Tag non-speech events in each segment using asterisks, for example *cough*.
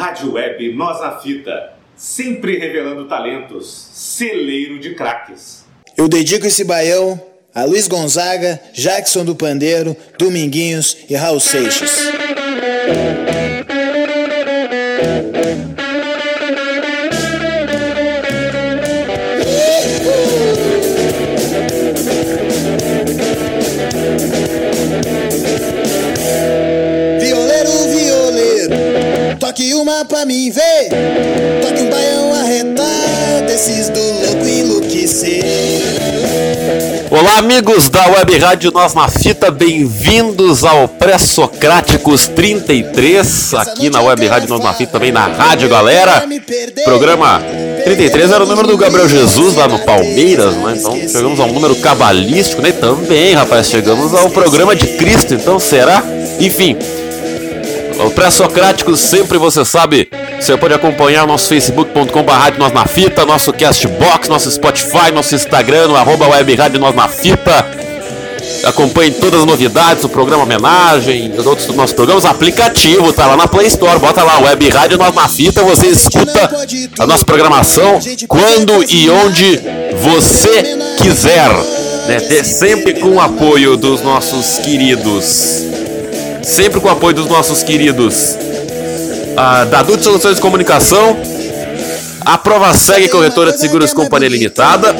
Rádio Web Nós na Fita, sempre revelando talentos, celeiro de craques. Eu dedico esse baião a Luiz Gonzaga, Jackson do Pandeiro, Dominguinhos e Raul Seixas. Mim ver. Toque um baião arretado, esses do louco enlouquecer. Olá, amigos da Web Rádio Nós na Fita, bem-vindos ao Pré-Socráticos 33, aqui na Web Rádio Nós na Fita, também na Rádio Galera. Programa 33 era o número do Gabriel Jesus lá no Palmeiras, né? Então chegamos ao número cabalístico, né? Também, rapaz, chegamos ao programa de Cristo, então será? Enfim, o Pré-Socráticos, sempre você sabe, você pode acompanhar nosso facebook.com.br Nós na Fita, nosso Castbox, nosso Spotify, nosso Instagram, no arroba web rádio Nós na Fita. Acompanhe todas as novidades, o programa homenagem, os outros nossos programas, aplicativo, tá lá na Play Store, bota lá, Web Rádio Nós na Fita, você escuta a nossa programação quando e onde você quiser, né? Sempre com o apoio dos nossos queridos sempre com o apoio dos nossos queridos ah, da Dut Soluções de Comunicação, a Prova Segue Corretora de Seguros Companhia Limitada.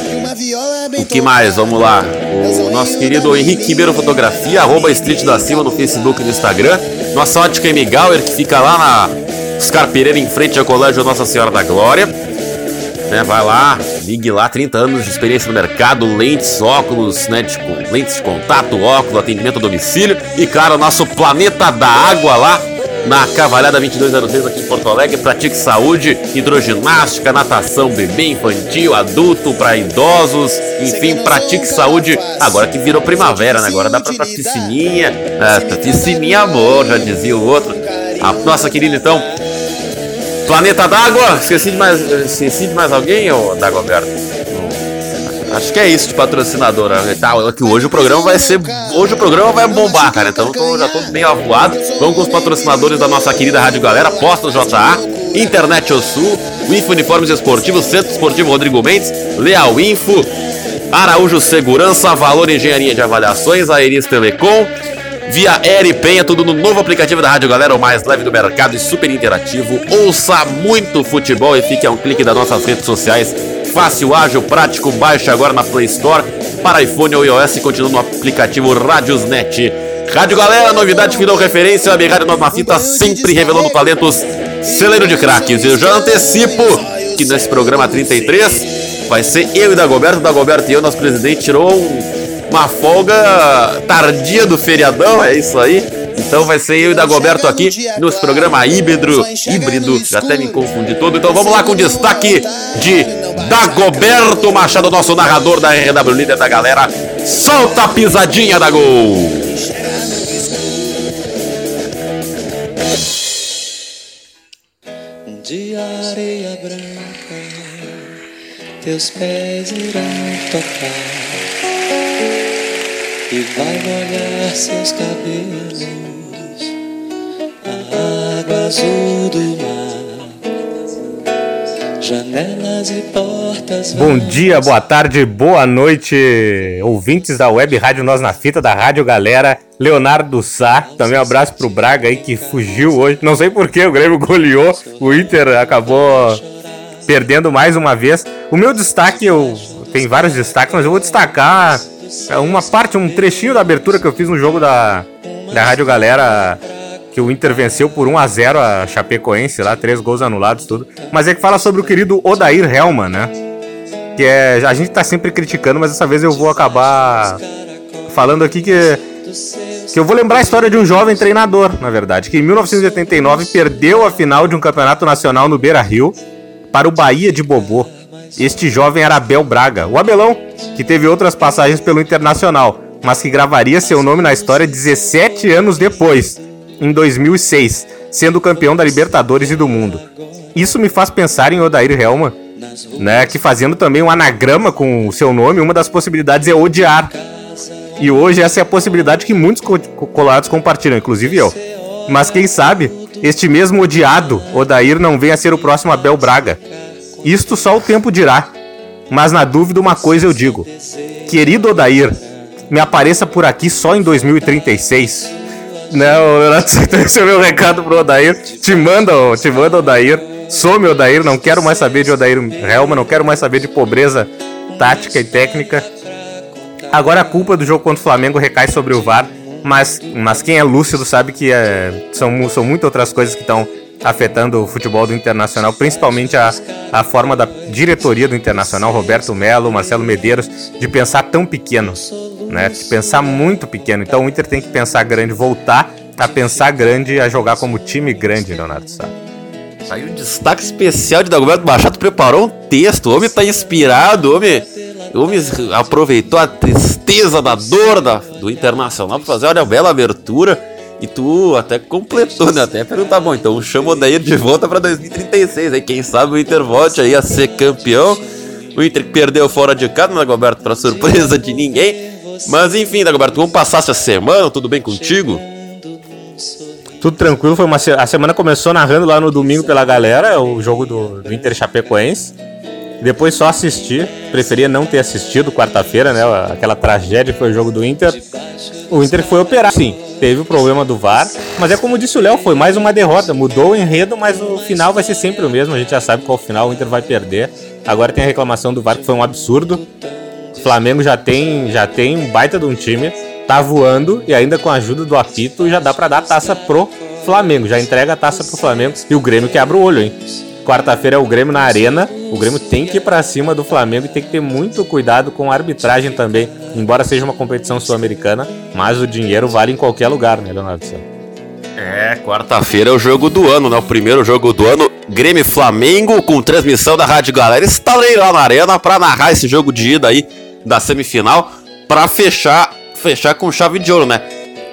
O que mais? Vamos lá. O nosso querido Henrique Ribeiro Fotografia, arroba Street da Silva no Facebook e no Instagram. Nossa ótica M. Gauer, que fica lá na Oscar Pereira, em frente ao Colégio Nossa Senhora da Glória. Né, vai lá, ligue lá, 30 anos de experiência no mercado, lentes, óculos, né, de, lentes de contato, óculos, atendimento a domicílio e, claro, nosso Planeta da Água lá na Cavalhada 2206 aqui em Porto Alegre. Pratique saúde, hidroginástica, natação, bebê, infantil, adulto, para idosos, enfim, pratique saúde. Agora que virou primavera, né? Agora dá pra, pra piscininha, é, piscininha amor, já dizia o outro. A nossa querida, então, Planeta d'Água, esqueci de mais, esqueci de mais alguém, ou Dagoberto? Acho que é isso de patrocinadora. Tá, que hoje o programa vai ser. Hoje o programa vai bombar, cara. Então tô, já tô bem avoado. Vamos com os patrocinadores da nossa querida Rádio Galera, Postos JA, Internet O Sul, Info Uniformes Esportivos, Centro Esportivo Rodrigo Mendes, Leal Info, Araújo Segurança, Valor Engenharia de Avaliações, Aeris Telecom, via Eri Penha, tudo no novo aplicativo da Rádio Galera, o mais leve do mercado e super interativo. Ouça muito futebol e fique a um clique das nossas redes sociais. Fácil, ágil, prático, baixe agora na Play Store para iPhone ou iOS e continua no aplicativo Radiosnet. Rádio Galera, novidade final referência, a Rádio Nova Fita, sempre revelando talentos, celeiro de craques. Eu já antecipo que nesse programa 33 vai ser eu e Dagoberto, Dagoberto e eu, nosso presidente tirou um uma folga tardia do feriadão, é isso aí. Então vai ser eu e Dagoberto aqui nos programa híbrido, híbrido, já até me confundi todo. Então vamos lá com destaque de Dagoberto Machado, nosso narrador da RW Líder da galera. Solta a pisadinha da gol! De areia branca, teus pés irão tocar e vai molhar seus cabelos, a água azul do mar, janelas e portas. Bom dia, boa tarde, boa noite, ouvintes da Web Rádio Nós na Fita, da Rádio Galera. Leonardo Sá, também um abraço pro Braga aí que fugiu hoje. Não sei porquê, o Grêmio goleou, o Inter acabou perdendo mais uma vez. O meu destaque, eu tem vários destaques, mas eu vou destacar uma parte, um trechinho da abertura que eu fiz no jogo da, da Rádio Galera, que o Inter venceu por 1 a 0 a Chapecoense lá, três gols anulados, tudo. Mas é que fala sobre o querido Odair Helman, né? Que é. A gente tá sempre criticando, mas dessa vez eu vou acabar falando aqui que. Que eu vou lembrar a história de um jovem treinador, na verdade, que em 1989 perdeu a final de um campeonato nacional no Beira Rio para o Bahia de Bobô. Este jovem era Abel Braga, o Abelão, que teve outras passagens pelo Internacional, mas que gravaria seu nome na história 17 anos depois, em 2006, sendo campeão da Libertadores e do Mundo. Isso me faz pensar em Odair Helma, né, que fazendo também um anagrama com o seu nome, uma das possibilidades é odiar. E hoje essa é a possibilidade que muitos colados compartilham, inclusive eu. Mas quem sabe este mesmo odiado Odair não venha a ser o próximo Abel Braga. Isto só o tempo dirá. Mas na dúvida, uma coisa eu digo: Querido Odair, me apareça por aqui só em 2036. Não, Leonardo, *laughs* esse é o meu recado pro Odair. Te manda, te manda Odair. Some Odair, não quero mais saber de Odair Helma, não quero mais saber de pobreza tática e técnica. Agora a culpa do jogo contra o Flamengo recai sobre o VAR, mas, mas quem é lúcido sabe que é, são, são muitas outras coisas que estão afetando o futebol do Internacional, principalmente a, a forma da diretoria do Internacional, Roberto Melo, Marcelo Medeiros, de pensar tão pequeno, né? De pensar muito pequeno. Então o Inter tem que pensar grande, voltar a pensar grande, a jogar como time grande, Leonardo Sá. Aí um destaque especial de Dagoberto Machado preparou um texto. O homem tá inspirado, o homem, o homem aproveitou a tristeza da dor da, do Internacional para fazer uma bela abertura e tu até completou, né? Até perguntar, bom, então chama o Odair de volta pra 2036. Aí quem sabe o Inter volte aí a ser campeão. O Inter perdeu fora de casa, né, Dagoberto, pra surpresa de ninguém. Mas enfim, Dagoberto, vamos passar essa semana, tudo bem contigo? Tudo tranquilo, foi uma se... a semana começou narrando lá no domingo pela galera, o jogo do, do Inter Chapecoense. Depois só assisti, preferia não ter assistido quarta-feira, né? Aquela tragédia que foi o jogo do Inter. O Inter foi operar, sim teve o problema do VAR, mas é como disse o Léo, foi mais uma derrota, mudou o enredo, mas o final vai ser sempre o mesmo, a gente já sabe qual final o Inter vai perder. Agora tem a reclamação do VAR que foi um absurdo. O Flamengo já tem, já tem um baita de um time, tá voando e ainda com a ajuda do apito já dá para dar a taça pro Flamengo, já entrega a taça pro Flamengo e o Grêmio que abre o olho, hein? Quarta-feira é o Grêmio na Arena. O Grêmio tem que ir para cima do Flamengo e tem que ter muito cuidado com a arbitragem também. Embora seja uma competição sul-americana, mas o dinheiro vale em qualquer lugar, né, Leonardo Santos? É, quarta-feira é o jogo do ano, né? O primeiro jogo do ano, Grêmio Flamengo, com transmissão da Rádio Galera. Estarei lá na arena para narrar esse jogo de ida aí da semifinal, para fechar, fechar com chave de ouro, né?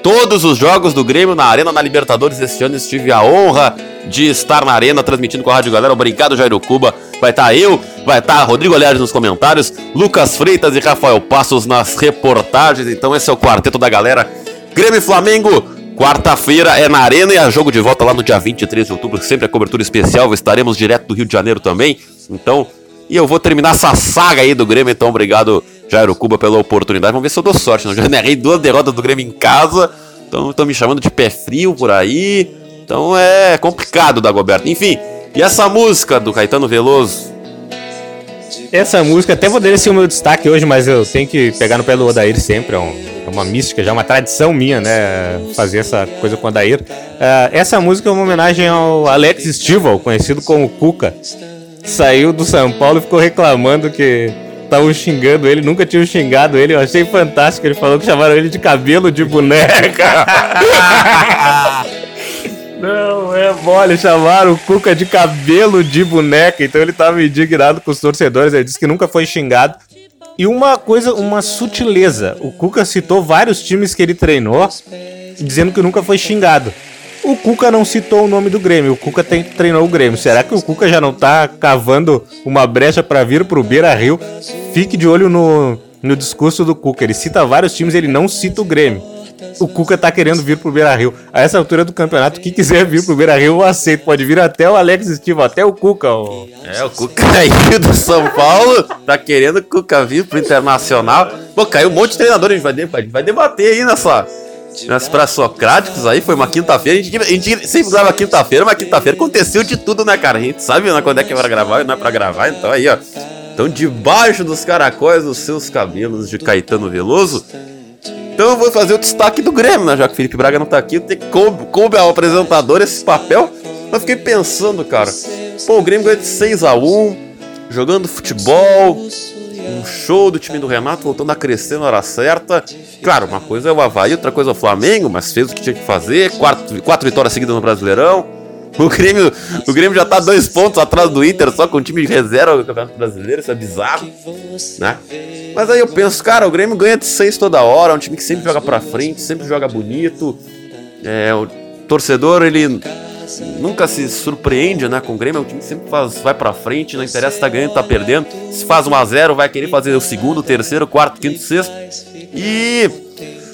Todos os jogos do Grêmio na Arena na Libertadores este ano estive a honra de estar na Arena transmitindo com a Rádio Galera. Obrigado, Jairo Cuba. Vai estar tá eu, vai estar tá Rodrigo Aliares nos comentários, Lucas Freitas e Rafael Passos nas reportagens. Então esse é o quarteto da galera. Grêmio e Flamengo, quarta-feira é na Arena e a jogo de volta lá no dia 23 de outubro, sempre a cobertura especial. Estaremos direto do Rio de Janeiro também. Então, e eu vou terminar essa saga aí do Grêmio, então obrigado, Jairo Cuba, pela oportunidade. Vamos ver se eu dou sorte. Não? Já errei duas derrotas do Grêmio em casa. Então estão me chamando de pé frio por aí. Então é complicado, Dagoberto. Enfim, e essa música do Caetano Veloso? Essa música, até dar ser o meu destaque hoje, mas eu tenho que pegar no pé do Odair sempre. É, um, é uma mística, já é uma tradição minha, né? Fazer essa coisa com o Odair. Uh, essa música é uma homenagem ao Alex Stival, conhecido como Cuca. Saiu do São Paulo e ficou reclamando que estavam xingando ele, nunca tinham xingado ele. Eu achei fantástico. Ele falou que chamaram ele de cabelo de boneca. *laughs* Não, é mole, chamaram o Cuca de cabelo de boneca, então ele tava indignado com os torcedores, ele disse que nunca foi xingado. E uma coisa, uma sutileza, o Cuca citou vários times que ele treinou, dizendo que nunca foi xingado. O Cuca não citou o nome do Grêmio, o Cuca tem, treinou o Grêmio. Será que o Cuca já não tá cavando uma brecha para vir pro Beira Rio? Fique de olho no, no discurso do Cuca, ele cita vários times, ele não cita o Grêmio o Cuca tá querendo vir pro Beira Rio. A essa altura do campeonato, quem quiser vir pro Beira Rio, eu aceito. Pode vir até o Alex Estivo, até o Cuca. É, o Cuca *laughs* caiu do São Paulo, tá querendo o Cuca vir pro Internacional. Pô, caiu um monte de treinador, a gente vai debater aí nessa. Nas pré-socráticos aí, foi uma quinta-feira. A gente, a gente sempre grava quinta-feira, mas quinta-feira aconteceu de tudo, né, cara? A gente sabe né, quando é que é pra gravar não é pra gravar, então aí, ó. Então, debaixo dos caracóis dos seus cabelos de Caetano Veloso, então eu vou fazer o destaque do Grêmio, né? Já que o Felipe Braga não tá aqui, tem coube, coube ao apresentador esse papel. Eu fiquei pensando, cara. Pô, o Grêmio ganhou de 6 a 1 jogando futebol, um show do time do Renato voltando a crescer na hora certa. Claro, uma coisa é o Havaí, outra coisa é o Flamengo, mas fez o que tinha que fazer. Quatro, quatro vitórias seguidas no Brasileirão. O Grêmio, o Grêmio já tá dois pontos atrás do Inter, só com o time de reserva do Campeonato Brasileiro, isso é bizarro, né? Mas aí eu penso, cara, o Grêmio ganha de seis toda hora, é um time que sempre joga pra frente, sempre joga bonito. É, o torcedor, ele nunca se surpreende, né, com o Grêmio, é um time que sempre faz, vai pra frente, não interessa se tá ganhando, tá perdendo. Se faz 1 a 0 vai querer fazer o segundo, terceiro, quarto, quinto, sexto. E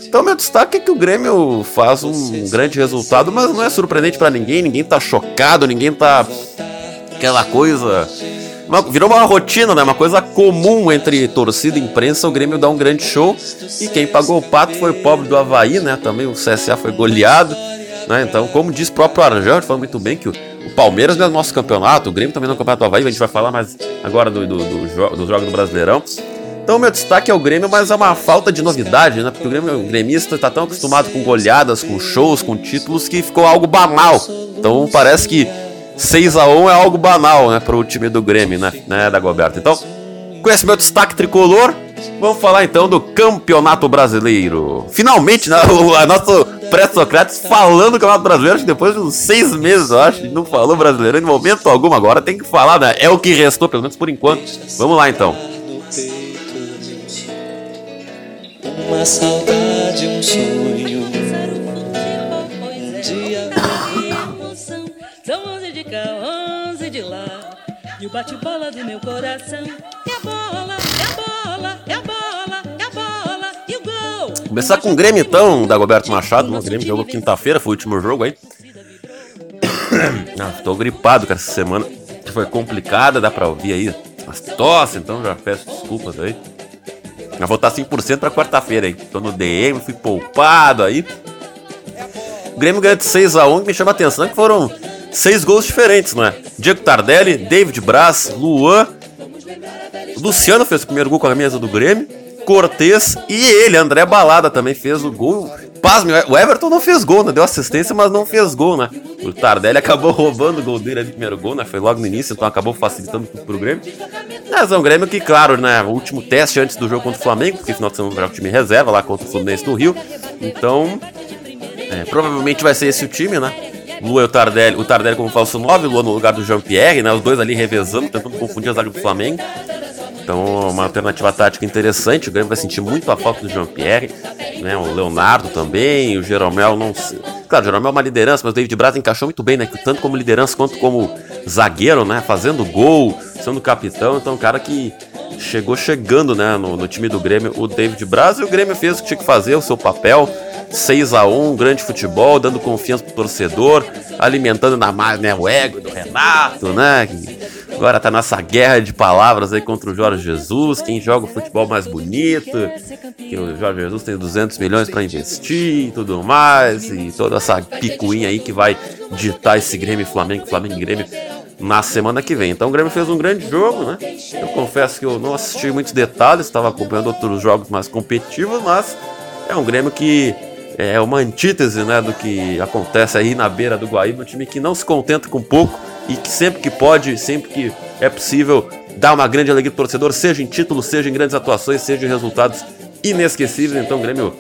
Então, meu destaque é que o Grêmio faz um grande resultado, mas não é surpreendente para ninguém, ninguém tá chocado, ninguém tá. aquela coisa. Virou uma rotina, né? Uma coisa comum entre torcida e imprensa. O Grêmio dá um grande show. E quem pagou o pato foi o pobre do Havaí, né? Também o CSA foi goleado. Né? Então, como diz o próprio ele falou muito bem que o, o Palmeiras não é nosso campeonato, o Grêmio também não é o campeonato do Havaí, a gente vai falar mais agora do, do, do, do, dos jogos do Brasileirão. Então, meu destaque é o Grêmio, mas é uma falta de novidade, né? Porque o Grêmio, o gremista está tão acostumado com goleadas, com shows, com títulos, que ficou algo banal. Então, parece que 6 a 1 é algo banal, né, para o time do Grêmio, né, né, da Goberta. Então, com esse meu destaque tricolor, vamos falar então do Campeonato Brasileiro. Finalmente, né, o nosso pré-Socrates falando do Campeonato Brasileiro, acho que depois de uns seis meses, eu acho, não falou brasileiro em momento algum, agora tem que falar, né? É o que restou, pelo menos por enquanto. Vamos lá então. Uma saudade, um sonho. Um dia São onze de cá, onze de lá. E o bate-bola do meu coração é a bola, é a bola, é a bola, Começar com o Grêmio então, Dagoberto Machado. né? O Grêmio jogou quinta-feira, foi o último jogo aí. *coughs* Ah, tô gripado com essa semana. Foi complicada, dá pra ouvir aí as tosse, então já peço desculpas aí. Eu vou estar 100% pra quarta-feira aí. Tô no DM, fui poupado aí. O Grêmio ganhou de 6x1, que me chama a atenção que foram seis gols diferentes, não é? Diego Tardelli, David Braz, Luan, Luciano fez o primeiro gol com a camisa do Grêmio. Cortez e ele, André Balada, também fez o gol. Pasme, o Everton não fez gol, né? Deu assistência, mas não fez gol, né? O Tardelli acabou *laughs* roubando o gol dele ali, primeiro gol, né? Foi logo no início, então acabou facilitando pro Grêmio. Mas é um Grêmio que, claro, né? O último teste antes do jogo contra o Flamengo, porque final de semana vai o time reserva lá contra o Fluminense no Rio. Então, é, provavelmente vai ser esse o time, né? Lua e o Tardelli, o Tardelli como falso 9, Lua no lugar do Jean-Pierre, né? Os dois ali revezando, tentando confundir as áreas do Flamengo. Então, uma alternativa tática interessante. O Grêmio vai sentir muito a falta do Jean-Pierre, né? O Leonardo também, o Jeromel não. Claro, o Jeromel é uma liderança, mas o David Braz encaixou muito bem, né? Tanto como liderança quanto como zagueiro, né? Fazendo gol, sendo capitão. Então, um cara que chegou chegando, né? No, no time do Grêmio, o David Braz. E o Grêmio fez o que tinha que fazer, o seu papel. 6 a 1 grande futebol, dando confiança pro torcedor, alimentando na mais né, o ego do Renato, né? Que agora tá nessa guerra de palavras aí contra o Jorge Jesus, quem joga o futebol mais bonito, que o Jorge Jesus tem 200 milhões para investir e tudo mais, e toda essa picuinha aí que vai ditar esse Grêmio Flamengo, Flamengo Grêmio na semana que vem. Então o Grêmio fez um grande jogo, né? Eu confesso que eu não assisti muitos detalhes, estava acompanhando outros jogos mais competitivos, mas é um Grêmio que é uma antítese né, do que acontece aí na beira do Guaíba, um time que não se contenta com pouco e que sempre que pode, sempre que é possível, dá uma grande alegria pro torcedor, seja em títulos, seja em grandes atuações, seja em resultados inesquecíveis. Então o Grêmio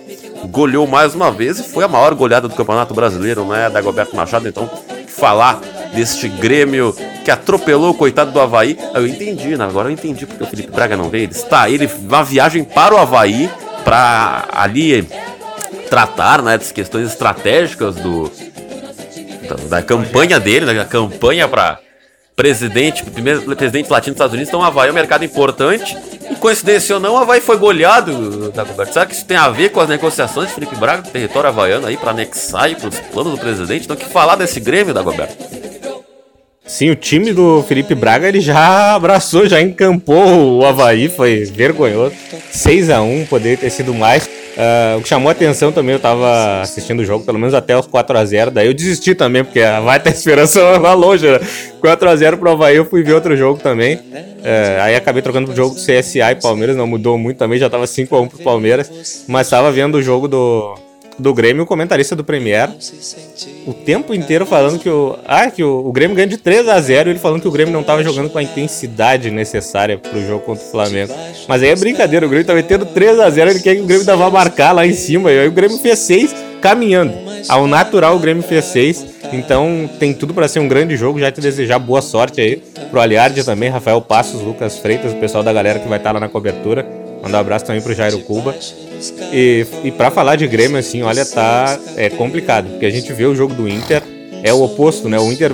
goleou mais uma vez e foi a maior goleada do Campeonato Brasileiro, né, da Roberto Machado. Então, falar deste Grêmio que atropelou o coitado do Havaí, eu entendi, né? agora eu entendi porque o Felipe Braga não veio. Ele está, ele uma viagem para o Havaí para ali tratar né, das questões estratégicas do da, da campanha dele, da campanha para presidente, primeiro presidente latino dos Estados Unidos, então o Havaí é um mercado importante. E coincidência ou não, o Havaí foi goleado da conversa. Será que isso tem a ver com as negociações de Felipe Braga com o território havaiano aí para anexar e para os planos do presidente? Então, que falar desse Grêmio, Dagoberto? Sim, o time do Felipe Braga ele já abraçou, já encampou o Havaí, foi vergonhoso. 6 a 1 poderia ter sido mais. Uh, o que chamou a atenção também, eu tava assistindo o jogo, pelo menos até os 4x0. Daí eu desisti também, porque vai ter esperança *laughs* lá longe, né? 4x0 pro Havaí, eu fui ver outro jogo também. Uh, aí acabei trocando pro jogo CSA e Palmeiras, não mudou muito também, já tava 5x1 pro Palmeiras. Mas tava vendo o jogo do, do Grêmio, o comentarista do Premier, o tempo inteiro falando que o. Ah, que o, o Grêmio ganha de 3 a 0 ele falando que o Grêmio não tava jogando com a intensidade necessária pro jogo contra o Flamengo. Mas aí é brincadeira, o Grêmio tá metendo 3 a 0 ele quer que o Grêmio dava marcar lá em cima. E aí o Grêmio fez 6 caminhando. Ao natural o Grêmio fez 6. Então tem tudo para ser um grande jogo. Já te desejar boa sorte aí pro Aliardi também, Rafael Passos, Lucas Freitas, o pessoal da galera que vai estar lá na cobertura. Mandar um abraço também pro Jairo Cuba. E, e para falar de Grêmio, assim, olha, tá é complicado, porque a gente vê o jogo do Inter, é o oposto, né? O Inter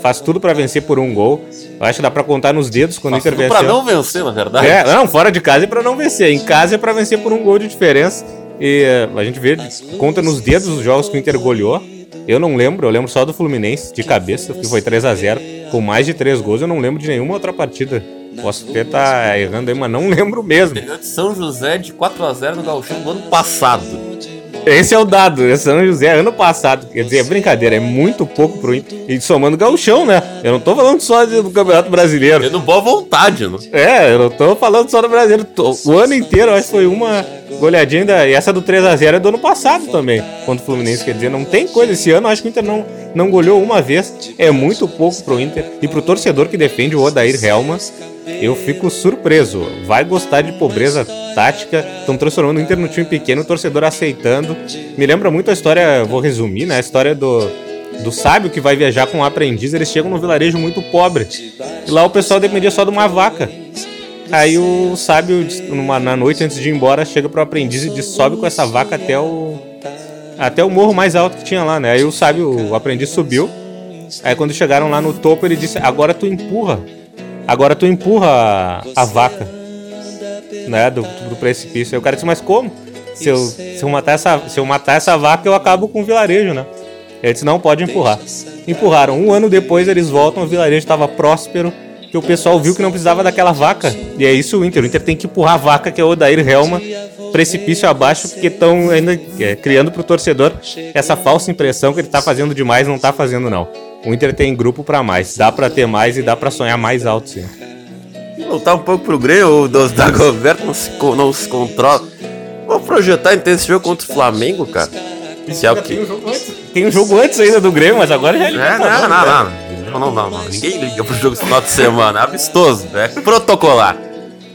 faz tudo para vencer por um gol. Eu acho que dá para contar nos dedos quando Faz o Inter tudo venceu. pra não vencer, na verdade. É, não, fora de casa é pra não vencer. Em casa é pra vencer por um gol de diferença. E eh, a gente vê, conta nos dedos os jogos que o Inter goleou. Eu não lembro, eu lembro só do Fluminense de cabeça, que foi 3 a 0 com mais de 3 gols. Eu não lembro de nenhuma outra partida. Posso até estar errando aí, mas não lembro mesmo. Ganhou de São José de 4x0 no Gauchão do ano passado. Esse é o dado, é São José ano passado. Quer dizer, é brincadeira, é muito pouco pro Inter. E somando gauchão, né? Eu não tô falando só do Campeonato Brasileiro. Tendo boa vontade, né? É, eu não tô falando só do brasileiro. O ano inteiro, eu acho que foi uma goleadinha ainda. E essa do 3x0 é do ano passado também, contra o Fluminense. Quer dizer, não tem coisa. Esse ano, eu acho que o Inter não, não goleou uma vez. É muito pouco pro Inter. E pro torcedor que defende o Odair Helma, eu fico surpreso. Vai gostar de pobreza tática. Estão transformando o Inter num time pequeno, o torcedor aceitando. Me lembra muito a história, vou resumir, né? A história do, do sábio que vai viajar com um aprendiz. Eles chegam num vilarejo muito pobre. E lá o pessoal dependia só de uma vaca. Aí o sábio, numa, na noite antes de ir embora, chega pro aprendiz e diz: sobe com essa vaca até o. Até o morro mais alto que tinha lá, né? Aí o sábio, o aprendiz subiu. Aí quando chegaram lá no topo, ele disse: agora tu empurra. Agora tu empurra a, a vaca. Né? Do, do precipício. Aí o cara disse: mas como? Se eu, se, eu matar essa, se eu matar essa vaca, eu acabo com o vilarejo, né? Ele disse: não pode empurrar. Empurraram. Um ano depois eles voltam, o vilarejo estava próspero. Que o pessoal viu que não precisava daquela vaca. E é isso o Inter. O Inter tem que empurrar a vaca, que é o Odair Helma, precipício abaixo, porque estão ainda é, criando pro torcedor essa falsa impressão que ele tá fazendo demais, não tá fazendo não. O Inter tem grupo para mais. Dá para ter mais e dá para sonhar mais alto, sim. Voltar um pouco pro Grêmio, o dos da Governo não se, não se controla. Vamos projetar então esse jogo contra o Flamengo, cara. Se é o que. Tem um jogo antes ainda do Grêmio, mas agora já é É, não, não, não. Não, não, não, não. Ninguém liga pro jogo esse final de semana. É amistoso, é protocolar.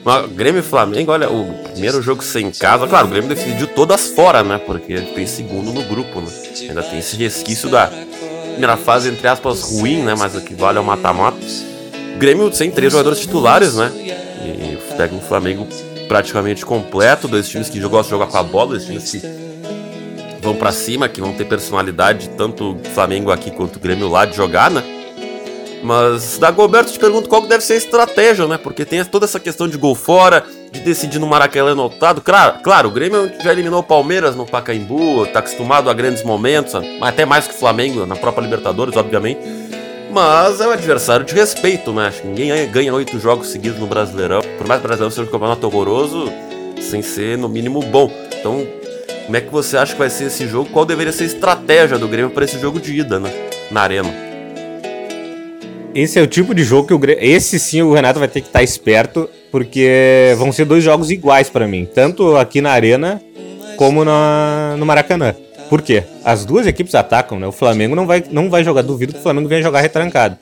Mas Grêmio e Flamengo, olha, o primeiro jogo sem casa, claro, o Grêmio decidiu todas fora, né? Porque ele tem segundo no grupo, né? Ainda tem esse resquício da primeira fase, entre aspas, ruim, né? Mas que vale é o mata-mata. Grêmio sem três jogadores titulares, né? E pega um Flamengo praticamente completo, dois times que gostam de jogar com a bola, dois times que vão pra cima, que vão ter personalidade, tanto o Flamengo aqui quanto o Grêmio lá de jogar, né? Mas da Goberto te pergunto qual deve ser a estratégia, né? Porque tem toda essa questão de gol fora, de decidir no Maracanã lotado. Claro, claro, o Grêmio já eliminou o Palmeiras no Pacaembu, tá acostumado a grandes momentos, até mais que o Flamengo na própria Libertadores, obviamente. Mas é um adversário de respeito, né? Acho que ninguém ganha oito jogos seguidos no Brasileirão. Por mais que o Brasileirão seja um campeonato horroroso, sem ser no mínimo bom. Então, como é que você acha que vai ser esse jogo? Qual deveria ser a estratégia do Grêmio para esse jogo de ida, né? Na arena. Esse é o tipo de jogo que o Grêmio. Esse sim o Renato vai ter que estar esperto, porque vão ser dois jogos iguais pra mim, tanto aqui na Arena como na, no Maracanã. Por quê? As duas equipes atacam, né? O Flamengo não vai, não vai jogar, duvido que o Flamengo venha jogar retrancado.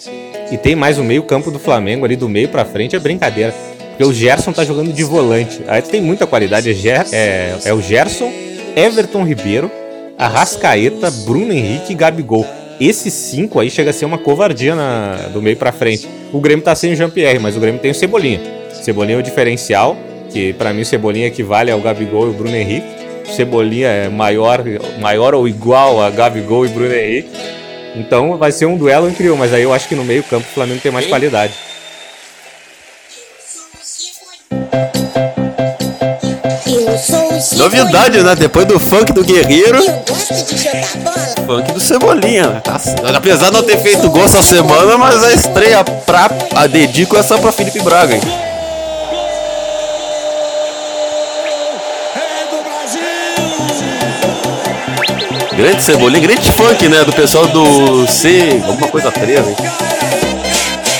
E tem mais o meio-campo do Flamengo ali, do meio pra frente, é brincadeira. Porque o Gerson tá jogando de volante. Aí tem muita qualidade. É, Ger- é, é o Gerson, Everton Ribeiro, Arrascaeta, Bruno Henrique e Gabigol. Esses cinco aí chega a ser uma covardia na- do meio pra frente. O Grêmio tá sem o Jean-Pierre, mas o Grêmio tem o Cebolinha. Cebolinha é o diferencial, que pra mim o Cebolinha equivale ao Gabigol e o Bruno Henrique. O Cebolinha é maior, maior ou igual a Gabigol e Bruno Henrique. Então vai ser um duelo entre um, mas aí eu acho que no meio campo o Flamengo tem mais qualidade. Novidade, né? Depois do funk do Guerreiro, funk do Cebolinha. né? Tá Apesar de não ter feito gol essa semana, mas a estreia pra, a dedico é só pra Felipe Braga, hein? Grande Cebolinha, grande funk, né? Do pessoal do C, alguma coisa 13, hein?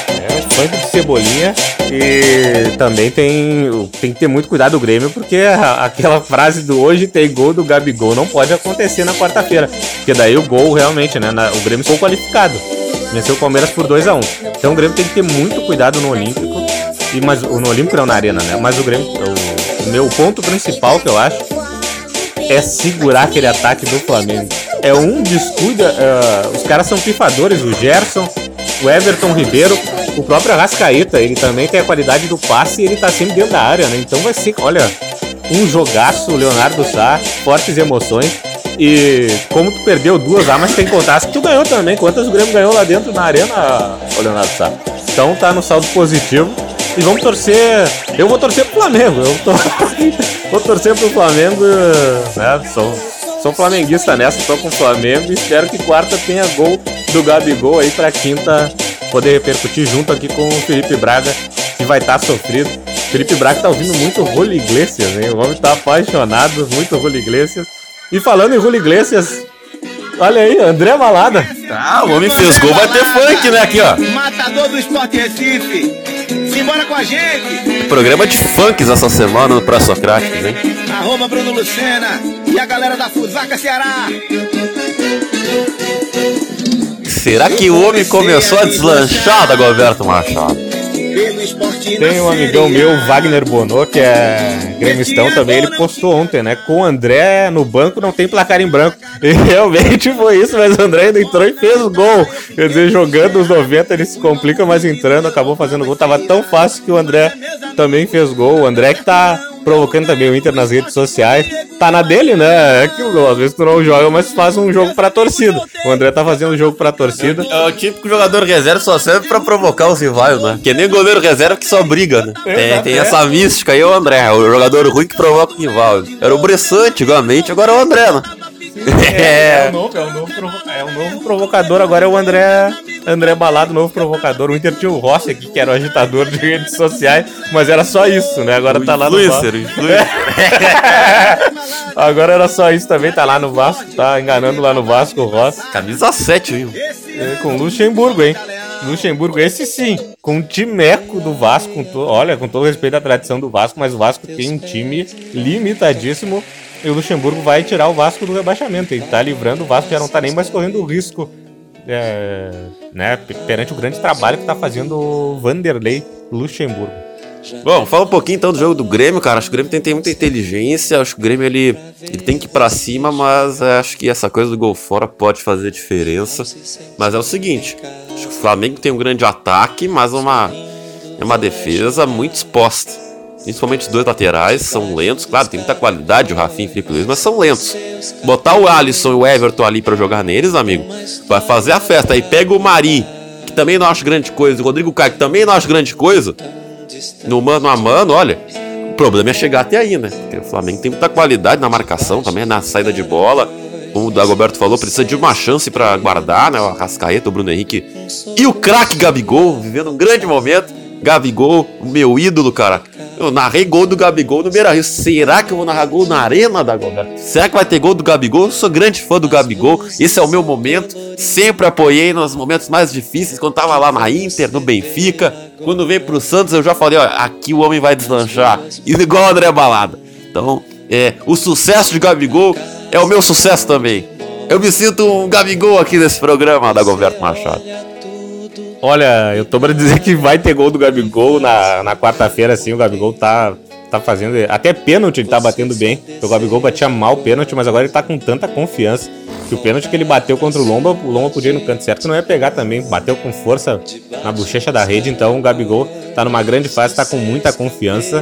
É funk de Cebolinha. E também tem, tem que ter muito cuidado o Grêmio, porque aquela frase do hoje tem gol do Gabigol não pode acontecer na quarta-feira. Porque daí o gol realmente, né? o Grêmio ficou qualificado. Venceu o Palmeiras por 2 a 1 Então o Grêmio tem que ter muito cuidado no Olímpico. E, mas, no Olímpico não, na Arena, né? Mas o Grêmio. O, o meu ponto principal que eu acho é segurar aquele ataque do Flamengo. É um descuida. é, os caras são pifadores, o Gerson, o Everton Ribeiro, o próprio Arrascaeta, ele também tem a qualidade do passe e ele tá sempre dentro da área, né? Então vai ser, olha, um jogaço, Leonardo Sá, fortes emoções. E como tu perdeu duas lá, mas tem que contar que tu ganhou também. Quantas o Grêmio ganhou lá dentro na arena, Leonardo Sá? Então tá no saldo positivo. E vamos torcer Eu vou torcer pro Flamengo. Eu tô... *laughs* vou torcer pro Flamengo. Né? Sou, sou flamenguista nessa, tô com o Flamengo e espero que quarta tenha gol do Gabigol aí pra quinta poder repercutir junto aqui com o Felipe Braga, que vai estar sofrido. Felipe Braga tá ouvindo muito Rolo Iglesias, hein? O homem tá apaixonado, muito Rolo Iglesias. E falando em Rolo Iglesias, olha aí, André Malada. Ah, o homem fez gol, vai ter funk, né? Aqui, ó. Matador do Esporte Recife. Simbora com a gente. Programa de funks essa semana no Pré-Socráticos, hein? Arroba Bruno Lucena e a galera da Fusaca Ceará. Será que o homem começou a deslanchar da Goberto Machado? Tem um amigão meu, Wagner Bonô, que é gremistão também, ele postou ontem, né? Com o André no banco não tem placar em branco. *laughs* E realmente foi isso, mas o André ainda entrou e fez o gol. Quer dizer, jogando os 90 ele se complica, mas entrando acabou fazendo gol. Tava tão fácil que o André também fez gol. O André que tá provocando também o Inter nas redes sociais. Tá na dele, né? É que às vezes tu não joga, mas faz um jogo pra torcida. O André tá fazendo um jogo pra torcida. É o típico jogador reserva só serve pra provocar os rivais, né? Que nem goleiro reserva que só briga, né? Tem, tem essa mística aí, o André, o jogador ruim que provoca o rival. Era o Bressan antigamente, agora é o André, né? É, o novo, é, o novo provo- é o novo provocador, agora é o André, André Balado, novo provocador. O Inter tinha o Rossi aqui, que era o agitador de redes sociais, mas era só isso, né? Agora tá lá no Vasco. *laughs* Agora era só isso também, tá lá no Vasco, tá enganando lá no Vasco o Rossi. Camisa 7, viu? É, com Luxemburgo, hein? Luxemburgo, esse sim, com o timeco do Vasco, com to- olha, com todo respeito à tradição do Vasco, mas o Vasco tem um time limitadíssimo e o Luxemburgo vai tirar o Vasco do rebaixamento. Ele tá livrando o Vasco, já não tá nem mais correndo o risco, é, né, pe- perante o grande trabalho que tá fazendo o Vanderlei Luxemburgo. Bom, fala um pouquinho então do jogo do Grêmio, cara. Acho que o Grêmio tem, tem muita inteligência. Acho que o Grêmio ele, ele tem que ir pra cima, mas é, acho que essa coisa do gol fora pode fazer diferença. Mas é o seguinte: acho que o Flamengo tem um grande ataque, mas uma, é uma defesa muito exposta. Principalmente os dois laterais são lentos. Claro, tem muita qualidade o Rafinha e o Felipe Luiz, mas são lentos. Botar o Alisson e o Everton ali pra jogar neles, amigo, vai fazer a festa. Aí pega o Mari, que também não acho grande coisa, o Rodrigo Caio, que também não acho grande coisa no mano a mano, olha, o problema é chegar até aí, né? Porque o Flamengo tem muita qualidade na marcação também, na saída de bola. Como o Dagoberto falou, precisa de uma chance pra guardar, né? O Arrascaeta, o Bruno Henrique e o craque Gabigol, vivendo um grande momento. Gabigol, o meu ídolo, cara. Eu narrei gol do Gabigol no Beira Rio. Será que eu vou narrar gol na arena, Dagoberto? Será que vai ter gol do Gabigol? Eu sou grande fã do Gabigol. Esse é o meu momento. Sempre apoiei nos momentos mais difíceis, quando tava lá na Inter, no Benfica. Quando veio pro Santos, eu já falei, ó, aqui o homem vai deslanchar. Igual o André Balada. Então, é, o sucesso de Gabigol é o meu sucesso também. Eu me sinto um Gabigol aqui nesse programa, Dagoberto Machado. Olha, eu tô pra dizer que vai ter gol do Gabigol na, na quarta-feira, assim, o Gabigol tá, tá fazendo. Até pênalti ele tá batendo bem. O Gabigol batia mal pênalti, mas agora ele tá com tanta confiança que o pênalti que ele bateu contra o Lomba, o Lomba podia ir no canto certo, não ia pegar também. Bateu com força na bochecha da rede, então o Gabigol tá numa grande fase, tá com muita confiança.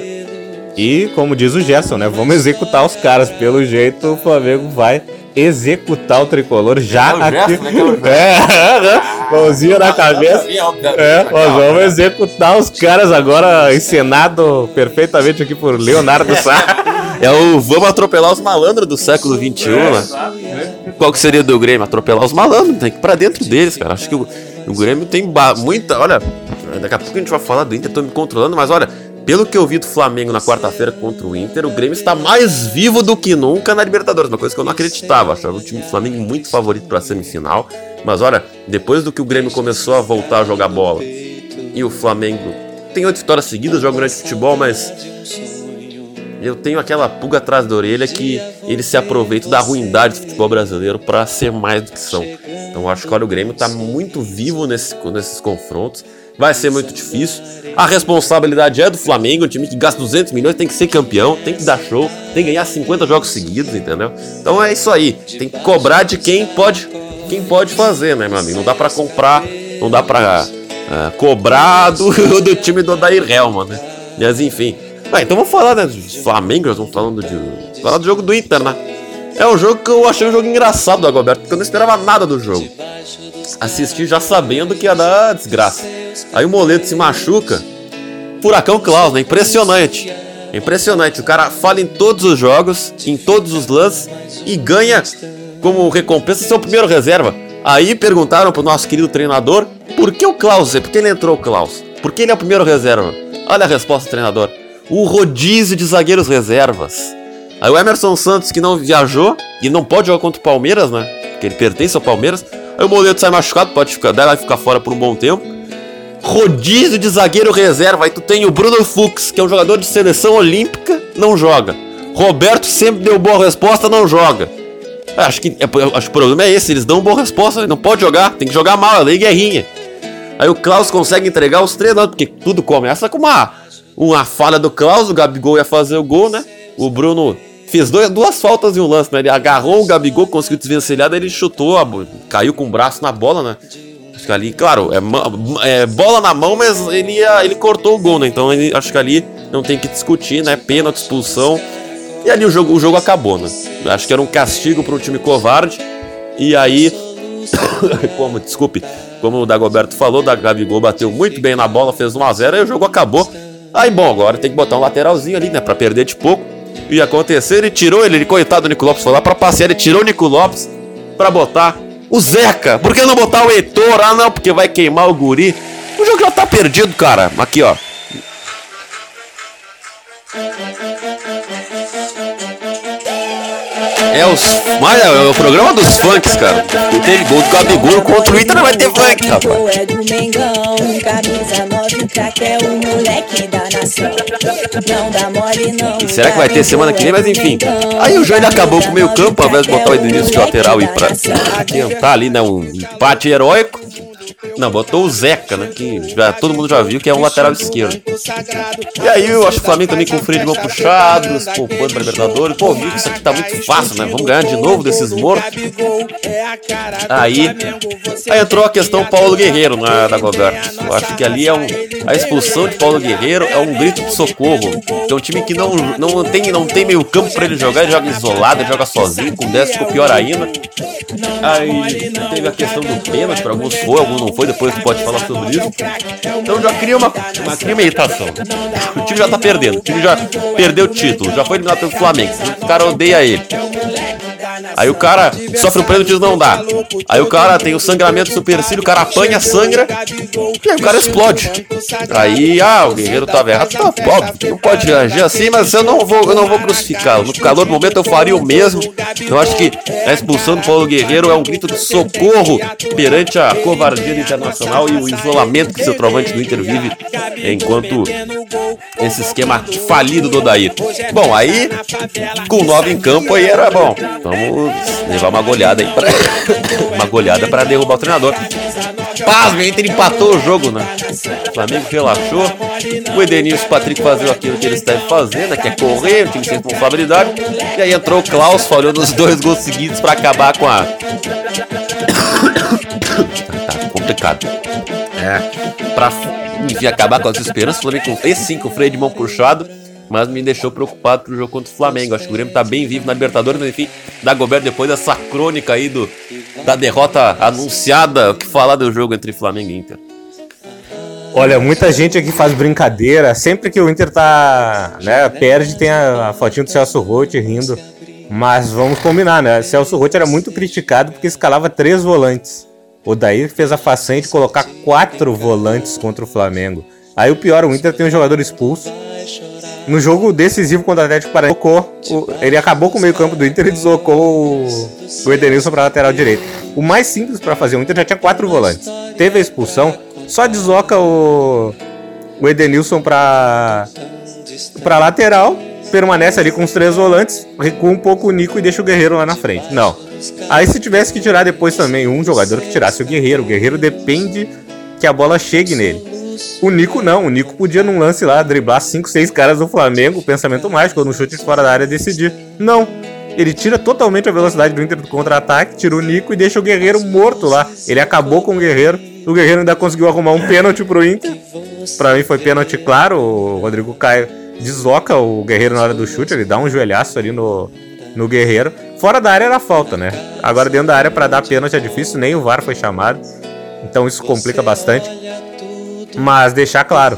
E, como diz o Gerson, né? Vamos executar os caras. Pelo jeito, o Flamengo vai executar o tricolor já É o aqui. Né, é? Mãozinha na cabeça. É, nós vamos executar os caras agora, encenado perfeitamente aqui por Leonardo Sá. É o vamos atropelar os malandros do século XXI, né? Qual que seria do Grêmio? Atropelar os malandros, tem que ir pra dentro deles, cara. Acho que o, o Grêmio tem muita. Olha, daqui a pouco a gente vai falar do Inter, tô me controlando, mas olha, pelo que eu vi do Flamengo na quarta-feira contra o Inter, o Grêmio está mais vivo do que nunca na Libertadores, uma coisa que eu não acreditava. Achava o time do Flamengo muito favorito pra semifinal. Mas olha, depois do que o Grêmio começou a voltar a jogar bola e o Flamengo tem oito vitórias seguidas, joga grande futebol, mas eu tenho aquela pulga atrás da orelha que eles se aproveitam da ruindade do futebol brasileiro para ser mais do que são. Então acho que olha, o Grêmio tá muito vivo nesse, nesses confrontos. Vai ser muito difícil. A responsabilidade é do Flamengo, um time que gasta 200 milhões, tem que ser campeão, tem que dar show, tem que ganhar 50 jogos seguidos, entendeu? Então é isso aí. Tem que cobrar de quem pode, quem pode fazer, né, meu amigo? Não dá para comprar, não dá para cobrar do, *laughs* do time do Odair Helman, né? Mas enfim. Ah, então vamos falar né, do Flamengo, nós vamos falando de. Falar do jogo do Inter, né? É um jogo que eu achei um jogo engraçado do Agoberto, porque eu não esperava nada do jogo. Assisti já sabendo que ia dar desgraça. Aí o Moleto se machuca Furacão Klaus, né? Impressionante. Impressionante. O cara fala em todos os jogos, em todos os lances e ganha como recompensa seu primeiro reserva. Aí perguntaram pro nosso querido treinador por que o Klaus? Por que ele entrou o Klaus? Por que ele é o primeiro reserva? Olha a resposta do treinador. O rodízio de zagueiros reservas. Aí o Emerson Santos, que não viajou e não pode jogar contra o Palmeiras, né? Porque ele pertence ao Palmeiras. Aí o Moleto sai machucado, pode ficar, vai ficar fora por um bom tempo. Rodízio de zagueiro reserva. Aí tu tem o Bruno Fux, que é um jogador de seleção olímpica, não joga. Roberto sempre deu boa resposta, não joga. Acho que, acho que o problema é esse, eles dão boa resposta, não pode jogar, tem que jogar mal, é lei guerrinha. Aí o Klaus consegue entregar os três, não, porque tudo começa com uma, uma falha do Klaus, o Gabigol ia fazer o gol, né? O Bruno fez dois, duas faltas e um lance, né? Ele agarrou o Gabigol, conseguiu desvencilhar, daí ele chutou, caiu com o braço na bola, né? Acho que ali, claro, é, é, bola na mão, mas ele, ele cortou o gol, né? Então ele, acho que ali não tem que discutir, né? Pênalti, expulsão. E ali o jogo, o jogo acabou, né? Acho que era um castigo para um time covarde. E aí, *coughs* como, desculpe, como o Dagoberto falou, da Gabigol bateu muito bem na bola, fez 1x0 e o jogo acabou. Aí, bom, agora tem que botar um lateralzinho ali, né? Pra perder de pouco. E aconteceu, ele tirou ele, ele coitado do Nico Lopes, foi lá pra passear, ele tirou o Nico Lopes pra botar o Zeca. Por que não botar o Heitor? Ah, não, porque vai queimar o guri. O jogo já tá perdido, cara. Aqui, ó. É, os, mas é o programa dos funks, cara. Não teve gol do Gabigol contra o Inter, não vai ter funk, rapaz. É do Mengão, camisa 9, craque é o moleque da nação. Não dá mole não. Será que vai ter semana que vem? Mas enfim. Aí o Joelho acabou com o meio campo, ao invés de botar o Edenilson de lateral e pra tentar ali, né? Um empate heróico. Não, botou o Zeca, né? Que já, todo mundo já viu que é um lateral esquerdo. E aí eu acho que o Flamengo também com o freio de mão puxado, se poupando pra Libertadores. Pô, viu que isso aqui tá muito fácil, né? Vamos ganhar de novo desses mortos. Aí, aí entrou a questão Paulo Guerreiro na da Goberto. Eu acho que ali é um. A expulsão de Paulo Guerreiro é um grito de socorro. É um time que não, não, tem, não tem meio campo pra ele jogar, ele joga isolado, ele joga sozinho, com 10 ficou pior ainda. Aí teve a questão do pênalti, para alguns foi, alguns não foi, depois tu pode falar sobre isso. Então já cria uma, uma, cria uma irritação. *laughs* O time já tá perdendo, o time já perdeu o título, já foi eliminado pelo Flamengo, o cara odeia ele. Aí o cara sofre um pênalti não dá. Aí o cara tem o sangramento supercílio, o cara apanha, sangra, e aí o cara explode. Aí, ah, o guerreiro tava errado. Tá, óbvio, não pode agir assim, mas eu não vou, não vou crucificá-lo. No calor do momento eu faria o mesmo. Eu acho que a expulsão do Paulo Guerreiro é um grito de socorro perante a covardia Internacional e o isolamento que seu trovante do Inter vive enquanto esse esquema falido do Odair. Bom, aí com nove em campo aí era bom. Vamos levar uma goleada aí pra, *laughs* uma goleada para derrubar o treinador. Paz, o Inter empatou o jogo, né? O Flamengo relaxou. O Edenilson e o Patrick faziam aquilo que eles devem fazer, né? Que é correr, o time sem responsabilidade. E aí entrou o Klaus, falhou nos dois gols seguidos para acabar com a. *coughs* tá complicado. É. Pra, enfim, acabar com as esperanças. O Flamengo com esse sim, com o freio de mão puxado mas me deixou preocupado pro jogo contra o Flamengo. Acho que o Grêmio tá bem vivo na Libertadores, mas enfim, da Goberto depois dessa crônica aí do, da derrota anunciada, o que falar do jogo entre Flamengo e Inter? Olha, muita gente aqui faz brincadeira. Sempre que o Inter tá, né, perde, tem a, a fotinho do Celso Roth rindo. Mas vamos combinar, né? Celso Roth era muito criticado porque escalava três volantes. O Daí fez a façanha de colocar quatro volantes contra o Flamengo. Aí o pior, o Inter tem um jogador expulso no jogo decisivo contra o Atlético Paranaense, ele acabou com o meio campo do Inter e deslocou o, o Edenilson para lateral direito. O mais simples para fazer, o Inter já tinha quatro volantes. Teve a expulsão, só desloca o, o Edenilson para para lateral, permanece ali com os três volantes, recua um pouco o Nico e deixa o Guerreiro lá na frente. Não. Aí se tivesse que tirar depois também um jogador que tirasse o Guerreiro, o Guerreiro depende que a bola chegue nele. O Nico não, o Nico podia num lance lá driblar 5, 6 caras do Flamengo, pensamento mágico, no chute de fora da área decidir. Não. Ele tira totalmente a velocidade do Inter do contra-ataque, tira o Nico e deixa o Guerreiro morto lá. Ele acabou com o Guerreiro. O Guerreiro ainda conseguiu arrumar um pênalti pro Inter. Pra mim foi pênalti claro. O Rodrigo Caio desloca o Guerreiro na hora do chute, ele dá um joelhaço ali no, no Guerreiro. Fora da área era falta, né? Agora dentro da área para dar pênalti é difícil, nem o VAR foi chamado. Então isso complica bastante. Mas deixar claro,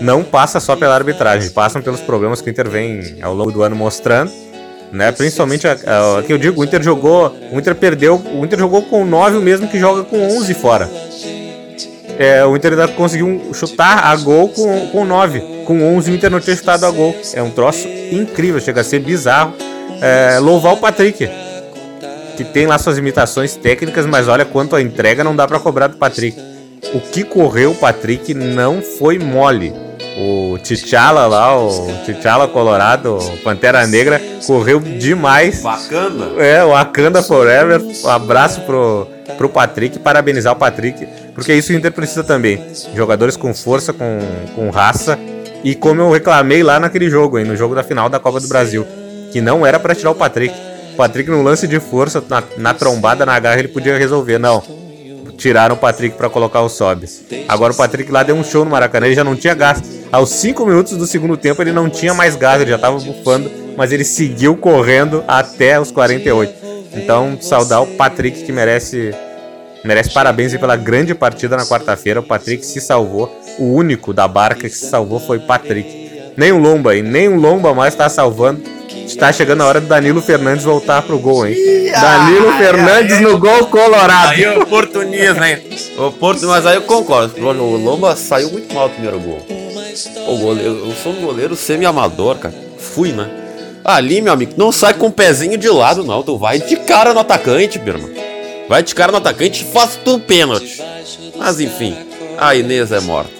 não passa só pela arbitragem, passam pelos problemas que o Inter vem ao longo do ano mostrando. Né? Principalmente aqui eu digo, o Inter jogou, o Inter perdeu, o Inter jogou com 9 o mesmo que joga com 11 fora. É, o Inter ainda conseguiu chutar a gol com, com 9. Com 11 o Inter não tinha chutado a gol. É um troço incrível, chega a ser bizarro. É, louvar o Patrick, que tem lá suas imitações técnicas, mas olha quanto a entrega não dá para cobrar do Patrick. O que correu o Patrick não foi mole. O T'Challa lá, o T'Challa Colorado, o Pantera Negra, correu demais. Bacana. É, o Wakanda Forever. Um abraço pro, pro Patrick, parabenizar o Patrick, porque isso o Inter precisa também. Jogadores com força, com, com raça. E como eu reclamei lá naquele jogo, hein, no jogo da final da Copa do Brasil, que não era para tirar o Patrick. O Patrick, no lance de força, na, na trombada, na garra, ele podia resolver. Não. Tiraram o Patrick para colocar o Sobs. Agora o Patrick lá deu um show no Maracanã, ele já não tinha gás. Aos 5 minutos do segundo tempo ele não tinha mais gás, ele já tava bufando, mas ele seguiu correndo até os 48. Então, saudar o Patrick que merece merece parabéns pela grande partida na quarta-feira. O Patrick se salvou. O único da barca que se salvou foi Patrick. Nem o Lomba, e nem o Lomba mais está salvando. Está chegando a hora do Danilo Fernandes voltar pro gol, hein? Danilo Fernandes no gol colorado. Aí oportunismo, hein? Oportun... Mas aí eu concordo. O Lomba saiu muito mal o primeiro gol. O goleiro, eu sou um goleiro semi-amador, cara. Fui, né? Ali, meu amigo, não sai com o pezinho de lado, não. Tu vai de cara no atacante, meu irmão. Vai de cara no atacante e faz tu pênalti. Mas enfim, a Inês é morta.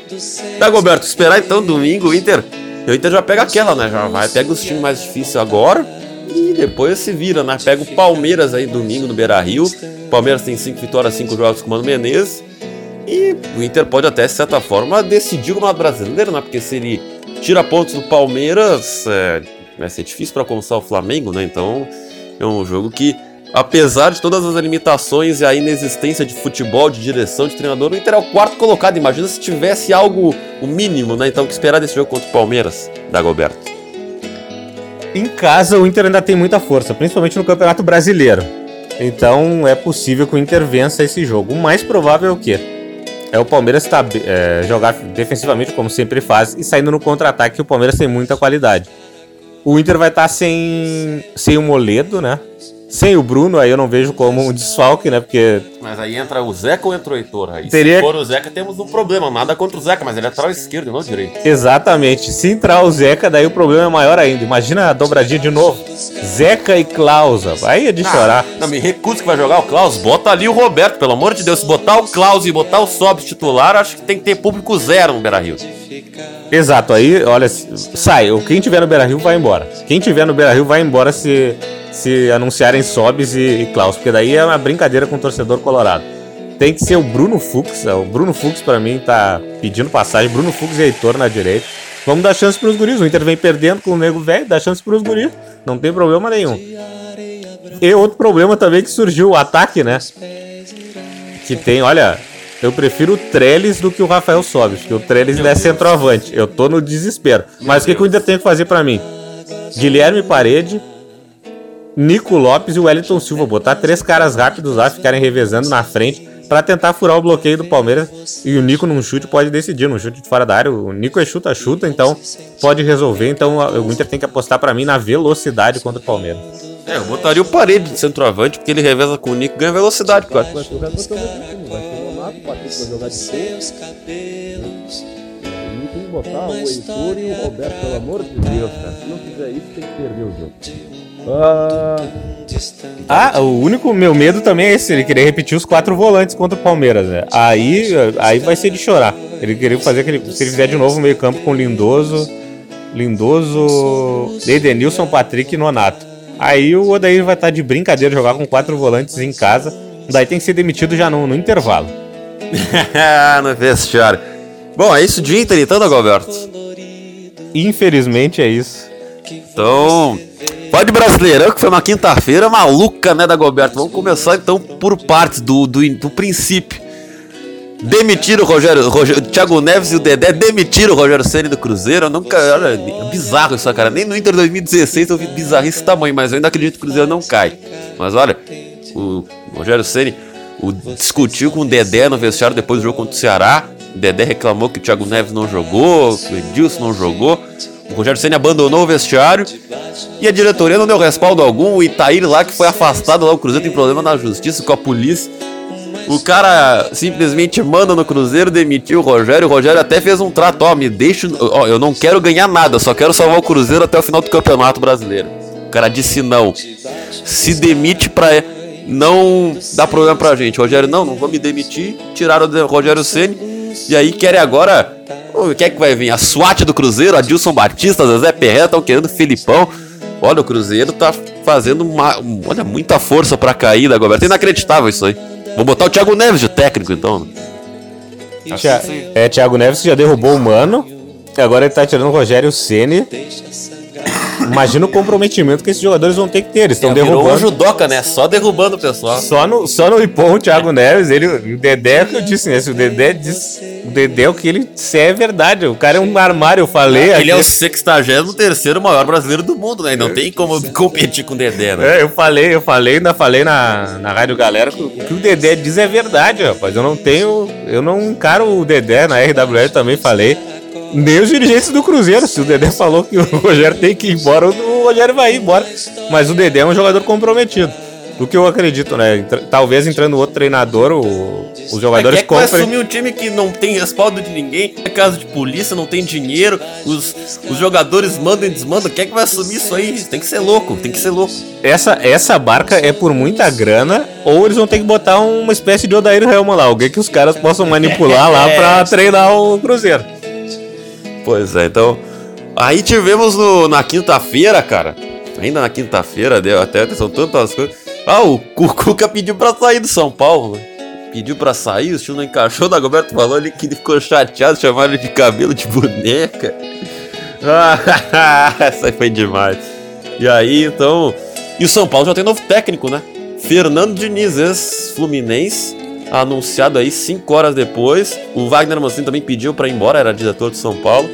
Dagoberto, esperar então domingo o Inter. O Inter já pega aquela, né? Já vai, pega os times mais difíceis agora. E depois se vira, né? Pega o Palmeiras aí domingo no Beira Rio. Palmeiras tem 5 vitórias, 5 jogos com o Mano Menezes. E o Inter pode até, de certa forma, decidir o Campeonato Brasileiro, né? Porque se ele tira pontos do Palmeiras, é, vai ser difícil para alcançar o Flamengo, né? Então é um jogo que, apesar de todas as limitações e a inexistência de futebol, de direção, de treinador, o Inter é o quarto colocado. Imagina se tivesse algo, o mínimo, né? Então o que esperar desse jogo contra o Palmeiras, Dagoberto? Em casa o Inter ainda tem muita força, principalmente no Campeonato Brasileiro. Então é possível que o Inter vença esse jogo. O mais provável é o quê? É o Palmeiras tá, é, jogar defensivamente, como sempre faz, e saindo no contra-ataque, que o Palmeiras tem muita qualidade. O Inter vai estar tá sem, sem o Moledo, né? Sem o Bruno, aí eu não vejo como um desfalque, né? Porque. Mas aí entra o Zeca ou entra o Heitor? Aí Teria- se for o Zeca, temos um problema. Nada contra o Zeca, mas ele é lateral esquerdo, não direito. Exatamente. Se entrar o Zeca, daí o problema é maior ainda. Imagina a dobradinha de novo. Zeca e Klausa. Aí é de chorar. Não, me recuso que vai jogar o Klaus. Bota ali o Roberto, pelo amor de Deus. Se botar o Klaus e botar o Sobs titular, acho que tem que ter público zero no Beira Rio. Exato. Aí, olha, sai. Quem tiver no Beira Rio vai embora. Quem tiver no Beira Rio vai embora se, se anunciarem Sobs e, e Klaus. Porque daí é uma brincadeira com o torcedor colorado. Tem que ser o Bruno Fux. O Bruno Fux, pra mim, tá pedindo passagem. Bruno Fux e Heitor na direita. Vamos dar chance pros guris. O Inter vem perdendo com o nego velho, dá chance pros guris. Não tem problema nenhum. E outro problema também que surgiu, o ataque, né? Que tem, olha, eu prefiro o Trellis do que o Rafael Sobis, porque o Trellis é centroavante. Eu tô no desespero. Mas o que, que o Inter tem que fazer pra mim? Guilherme Parede, Nico Lopes e o Wellington Silva. Botar três caras rápidos lá, ficarem revezando na frente pra tentar furar o bloqueio do Palmeiras. E o Nico num chute pode decidir, num chute de fora da área. O Nico é chuta-chuta, então pode resolver. Então o Inter tem que apostar pra mim na velocidade contra o Palmeiras. É, eu botaria o parede de centroavante, porque ele reveza com o Nico e ganha velocidade. Cara. botar o Heitor e o Roberto, pelo amor de Deus, cara. Se não fizer isso, tem que perder o jogo. Ah, o único meu medo também é esse, ele querer repetir os quatro volantes contra o Palmeiras, né? Aí, aí vai ser de chorar. Ele queria fazer aquele. Se ele fizer de novo o meio campo com Lindoso, Lindoso, Edenilson, Patrick e Nonato. Aí o Odair vai estar de brincadeira jogar com quatro volantes em casa. Daí tem que ser demitido já no, no intervalo. *laughs* no vestiário. Bom, é isso de Inter então, Dagoberto? Infelizmente é isso. Então, pode Brasileirão, que foi uma quinta-feira maluca, né, Dagoberto? Vamos começar então por partes do, do, do princípio. Demitiram o Rogério, Rogério, Thiago Neves e o Dedé demitiram o Rogério Ceni do Cruzeiro. Eu nunca, olha, é bizarro isso, cara. Nem no Inter 2016 eu vi bizarrice esse tamanho, mas eu ainda acredito que o Cruzeiro não cai. Mas olha, o Rogério Ceni o, discutiu com o Dedé no vestiário depois do jogo contra o Ceará. O Dedé reclamou que o Thiago Neves não jogou, que o Edilson não jogou. O Rogério Senna abandonou o vestiário e a diretoria não deu respaldo algum. O Itaír lá que foi afastado lá, o Cruzeiro tem problema na justiça com a polícia. O cara simplesmente manda no Cruzeiro, demitiu o Rogério. O Rogério até fez um trato, ó, me deixa, ó, eu não quero ganhar nada, só quero salvar o Cruzeiro até o final do Campeonato Brasileiro. O cara disse não. Se demite pra não dar problema pra gente. O Rogério, não, não vou me demitir. Tiraram o Rogério Ceni e aí querem agora. O que é que vai vir? A SWAT do Cruzeiro, Adilson Batista, Zezé Perreta, estão querendo Filipão. Olha, o Cruzeiro tá fazendo uma, olha, muita força pra cair da governo. É inacreditável isso aí. Vou botar o Thiago Neves de técnico, então. Tia- É, Thiago Neves que já derrubou o Mano. Agora ele tá tirando o Rogério Ceni. Imagina o comprometimento que esses jogadores vão ter que ter. Eles estão Virou um derrubando. judoca, né? Só derrubando o pessoal. Só no, só no Ipom, o Thiago Neves, ele, o Dedé é o que eu disse, né? Se o Dedé diz. O Dedé, o que ele disser é verdade. O cara é um armário, eu falei. Ele é o aqui- 63 maior brasileiro do mundo, né? E não tem como competir com o Dedé, né? É, eu falei, eu falei, ainda falei na, na Rádio Galera que o que o Dedé diz é verdade, rapaz. Eu não tenho. Eu não encaro o Dedé na RWL também falei. Nem os dirigentes do Cruzeiro. Se o Dedé falou que o Rogério tem que ir embora, o Rogério vai ir embora. Mas o Dedé é um jogador comprometido. O que eu acredito, né? Talvez entrando outro treinador, o- os jogadores Quer que comprem. assumir um time que não tem respaldo de ninguém, é caso de polícia, não tem dinheiro, os, os jogadores mandam e desmandam. Quem é que vai assumir isso aí? Tem que ser louco, tem que ser louco. Essa, essa barca é por muita grana, ou eles vão ter que botar uma espécie de Odair Helma lá, alguém que os caras possam manipular lá pra *laughs* treinar o Cruzeiro. Pois é, então. Aí tivemos no- na quinta-feira, cara. Ainda na quinta-feira, deu até são tantas coisas. Ah, o Cu- Cuca pediu pra sair do São Paulo, né? Pediu pra sair, o tio não encaixou. O Dagoberto falou ali que ele ficou chateado, chamaram ele de cabelo de boneca. *laughs* Ah, aí foi demais. E aí, então. E o São Paulo já tem novo técnico, né? Fernando Diniz, ex-Fluminense, anunciado aí cinco horas depois. O Wagner Mancini também pediu pra ir embora, era diretor de São Paulo.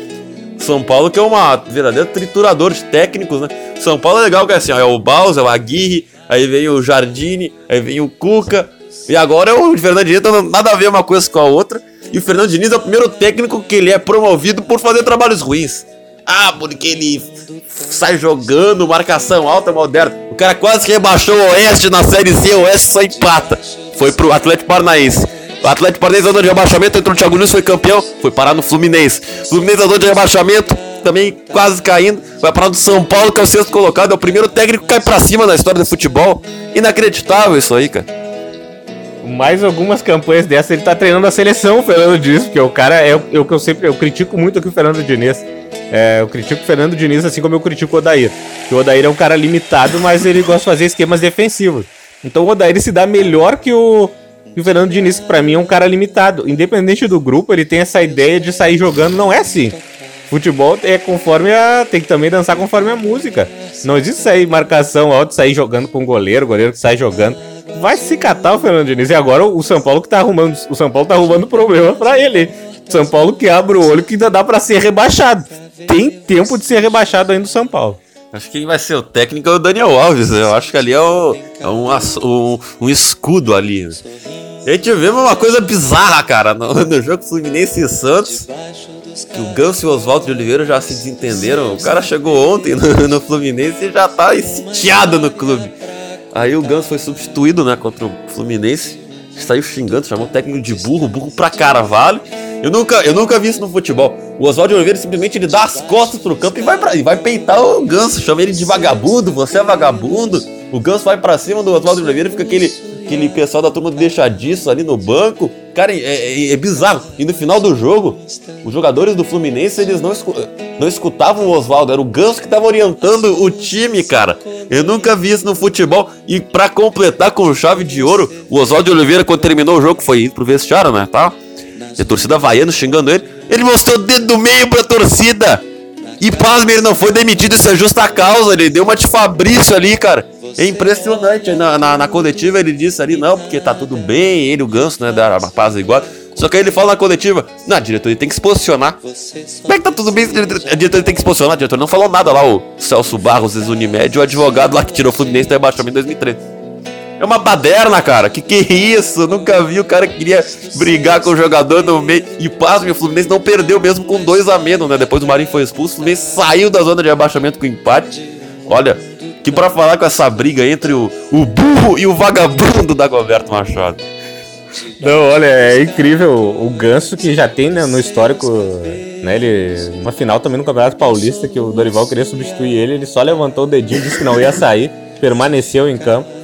São Paulo que é uma verdadeira triturador de técnicos, né? São Paulo é legal que é assim, ó, é o Baus, é o Aguirre, aí vem o Jardine, aí vem o Cuca, e agora é o Fernando Diniz, então nada a ver uma coisa com a outra. E o Fernando Diniz é o primeiro técnico que ele é promovido por fazer trabalhos ruins. Ah, porque ele sai jogando, marcação alta, moderna. O cara quase rebaixou o Oeste na Série C, o Oeste só empata. Foi pro Atlético Paranaense. O Atlético Paranaense andou de rebaixamento, entrou o Thiago Nunes, foi campeão, foi parar no Fluminense. Fluminense andou de rebaixamento, também quase caindo, vai parar no São Paulo, que é o sexto colocado, é o primeiro técnico que cai pra cima na história do futebol. Inacreditável isso aí, cara. Mais algumas campanhas dessas, ele tá treinando a seleção, o Fernando Diniz, porque o cara é o é que eu sempre. Eu critico muito aqui o Fernando Diniz. É, eu critico o Fernando Diniz assim como eu critico o Odair. Porque o Odair é um cara limitado, mas ele gosta de fazer esquemas defensivos. Então o Odair se dá melhor que o, que o Fernando Diniz, que pra mim é um cara limitado. Independente do grupo, ele tem essa ideia de sair jogando, não é assim. Futebol é conforme a. Tem que também dançar conforme a música. Não existe sair marcação alta, sair jogando com o goleiro, goleiro que sai jogando. Vai se catar o Fernando Diniz. E agora o São Paulo que tá arrumando. O São Paulo tá arrumando problema pra ele. São Paulo que abre o olho que ainda dá pra ser rebaixado. Tem tempo de ser rebaixado ainda o São Paulo. Acho que quem vai ser o técnico é o Daniel Alves, né? Eu acho que ali é, o- é um, um, um escudo ali. a gente vê uma coisa bizarra, cara, no, *laughs* no jogo Fluminense e Santos. Que o Ganso e o Oswaldo de Oliveira já se desentenderam. O cara chegou ontem no, *laughs* no Fluminense e já tá sitiado no clube. Aí o Ganso foi substituído, né, contra o Fluminense. Saiu xingando, chamou o técnico de burro, burro pra carvalho. Eu nunca, eu nunca vi isso no futebol. O Oswaldo Oliveira simplesmente ele dá as costas pro campo e vai, pra, e vai peitar o Ganso. Chama ele de vagabundo, você é vagabundo. O Ganso vai pra cima do Oswaldo Oliveira e fica aquele, aquele pessoal da turma deixa disso ali no banco. Cara, é, é- é bizarro. E no final do jogo, os jogadores do Fluminense eles não, escu- não escutavam o Oswaldo, era o Ganso que tava orientando o time, cara. Eu nunca vi isso no futebol. E pra completar com chave de ouro, o Oswaldo Oliveira, quando terminou o jogo, foi indo pro vestiário, né? Tá? E a torcida vaiando, xingando ele. Ele mostrou o dedo do meio pra torcida. E pasme, ele não foi demitido, isso é justa causa. Ele deu uma de Fabrício ali, cara. É impressionante. Na, na, na coletiva ele disse ali, não, porque tá tudo bem, ele, o Ganso, né, da paz igual. Só que aí ele fala na coletiva, não, a diretoria tem que se posicionar. Como é que tá tudo bem? A diretoria tem que se posicionar. A diretoria não falou nada lá, o Celso Barros, ex-Unimed, o advogado lá que tirou o Fluminense do rebaixamento em 2013. É uma baderna, cara. Que que é isso? Nunca vi o cara que queria brigar com o jogador no meio. E pasme, o Fluminense não perdeu mesmo com dois a menos, né? Depois o Marinho foi expulso, o Fluminense saiu da zona de abaixamento com empate. Olha, que pra falar com essa briga entre o, o burro e o vagabundo da Goberto Machado. Não, olha, é incrível o Ganso que já tem né, no histórico, né, ele, uma final também no Campeonato Paulista que o Dorival queria substituir ele, ele só levantou o dedinho, disse que não ia sair, permaneceu em campo.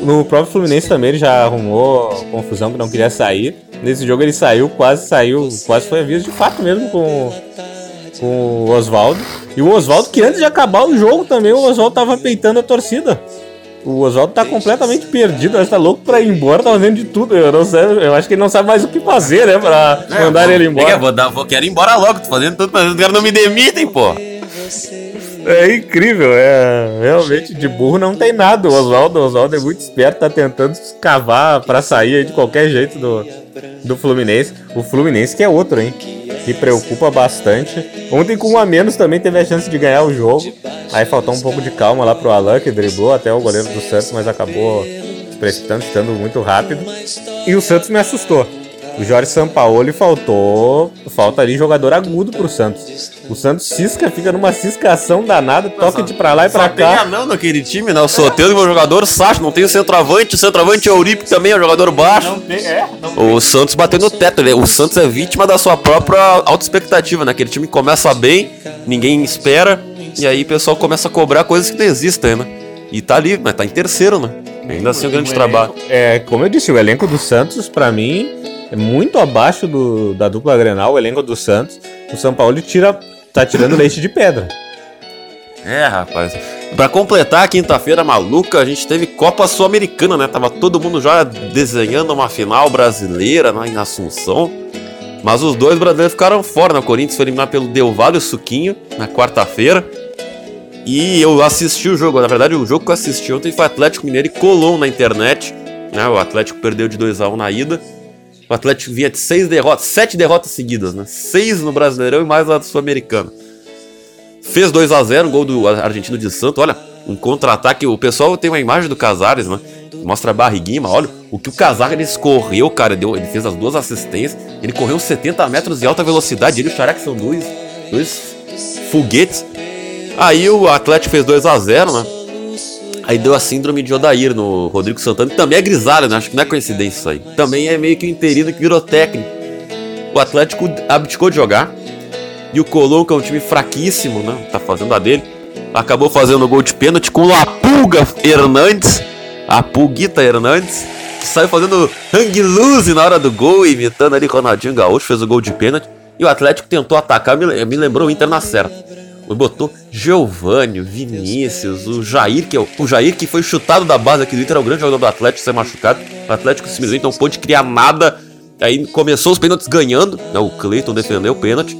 No próprio Fluminense também ele já arrumou confusão que não queria sair. Nesse jogo ele saiu, quase saiu, quase foi aviso de fato mesmo com, com o Oswaldo. E o Oswaldo que antes de acabar o jogo também, o Oswaldo tava peitando a torcida. O Oswaldo tá completamente perdido, que tá louco pra ir embora, tá fazendo de tudo. Eu não sei, eu acho que ele não sabe mais o que fazer, né? Pra mandar ele É, embora. vou, dar, vou, quero ir embora logo, tô fazendo tudo, mas os caras não me demitem, pô. É incrível, é realmente de burro não tem nada. O Oswaldo, Oswaldo é muito esperto, tá tentando cavar pra sair de qualquer jeito do, do Fluminense. O Fluminense que é outro, hein? Que preocupa bastante. Ontem com um a menos também teve a chance de ganhar o jogo. Aí faltou um pouco de calma lá pro Alan, que driblou até o goleiro do Santos, mas acabou se precipitando, estando muito rápido. E o Santos me assustou. O Jorge Sampaoli faltou. Falta ali jogador agudo pro Santos. O Santos cisca, fica numa ciscação danada, toca de pra lá e pra Só tem cá. anão naquele time, né? O Soteldo e o jogador Sacha, não tem o centroavante, o centroavante é o Euripe também, é um jogador baixo. O Santos bateu no teto, ele- o Santos é vítima da sua própria autoexpectativa, né? Aquele time começa bem, ninguém espera, e aí o pessoal começa a cobrar coisas que não existem, né? E tá ali, mas tá em terceiro, né? Ainda assim, um grande trabalho. É, como eu disse, o elenco do Santos, pra mim, é muito abaixo do, da dupla Grenal, o elenco do Santos. O São Paulo tira, tá tirando leite de pedra. É, rapaz. Pra completar a quinta-feira maluca, a gente teve Copa Sul-Americana, né? Tava todo mundo já desenhando uma final brasileira né, em Assunção. Mas os dois brasileiros ficaram fora, né? O Corinthians foi eliminado pelo Del Valle o Suquinho na quarta-feira. E eu assisti o jogo. Na verdade, o jogo que eu assisti ontem foi Atlético Mineiro e Colom na internet. Né? O Atlético perdeu de 2x1 na ida. O Atlético vinha de seis derrotas, sete derrotas seguidas, né? Seis no Brasileirão e mais lá do Sul-Americano. Fez 2 a 0 gol do argentino de Santo. Olha, um contra-ataque. O pessoal tem uma imagem do Casares, né? Mostra a barriguinha, mas olha o que o Casares correu, cara. Deu, ele fez as duas assistências. Ele correu 70 metros de alta velocidade. Ele e o Xará, que são dois, dois foguetes. Aí o Atlético fez 2 a 0 né? Aí deu a síndrome de Odair no Rodrigo Santana, que também é grisalho, né? Acho que não é coincidência isso aí. Também é meio que um interino que virou técnico. O Atlético abdicou de jogar. E o Colom, que é um time fraquíssimo, né? Tá fazendo a dele. Acabou fazendo o gol de pênalti com o Lapulga Hernandes. A Pulguita Hernandes. Que saiu fazendo hang loose na hora do gol, imitando ali Ronaldinho Gaúcho, fez o gol de pênalti. E o Atlético tentou atacar, me lembrou o Inter na certa. Botou Giovanni, Vinícius, o Jair, que é o, o Jair que foi chutado da base aqui do Inter, é o grande jogador do Atlético, ser machucado. O Atlético simplesmente não pôde criar nada. Aí começou os pênaltis ganhando, né? O Cleiton defendeu o pênalti.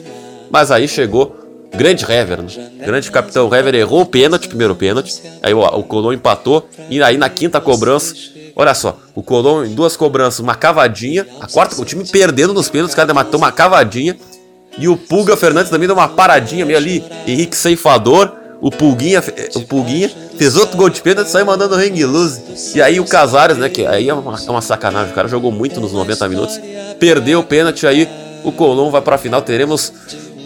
Mas aí chegou grande Hever, né? Grande capitão Hever errou o pênalti, primeiro pênalti. Aí o, o Colom empatou. E aí na quinta cobrança, olha só, o Colom em duas cobranças, uma cavadinha. A quarta, o time perdendo nos pênaltis, o cara matou uma cavadinha. E o Pulga Fernandes também deu uma paradinha meio ali, Henrique Ceifador. O Pulguinha, o Pulguinha fez outro gol de pênalti e saiu mandando ring loose. E aí o Casares, né, que aí é uma, é uma sacanagem, o cara jogou muito nos 90 minutos, perdeu o pênalti, aí o Colom vai pra final, teremos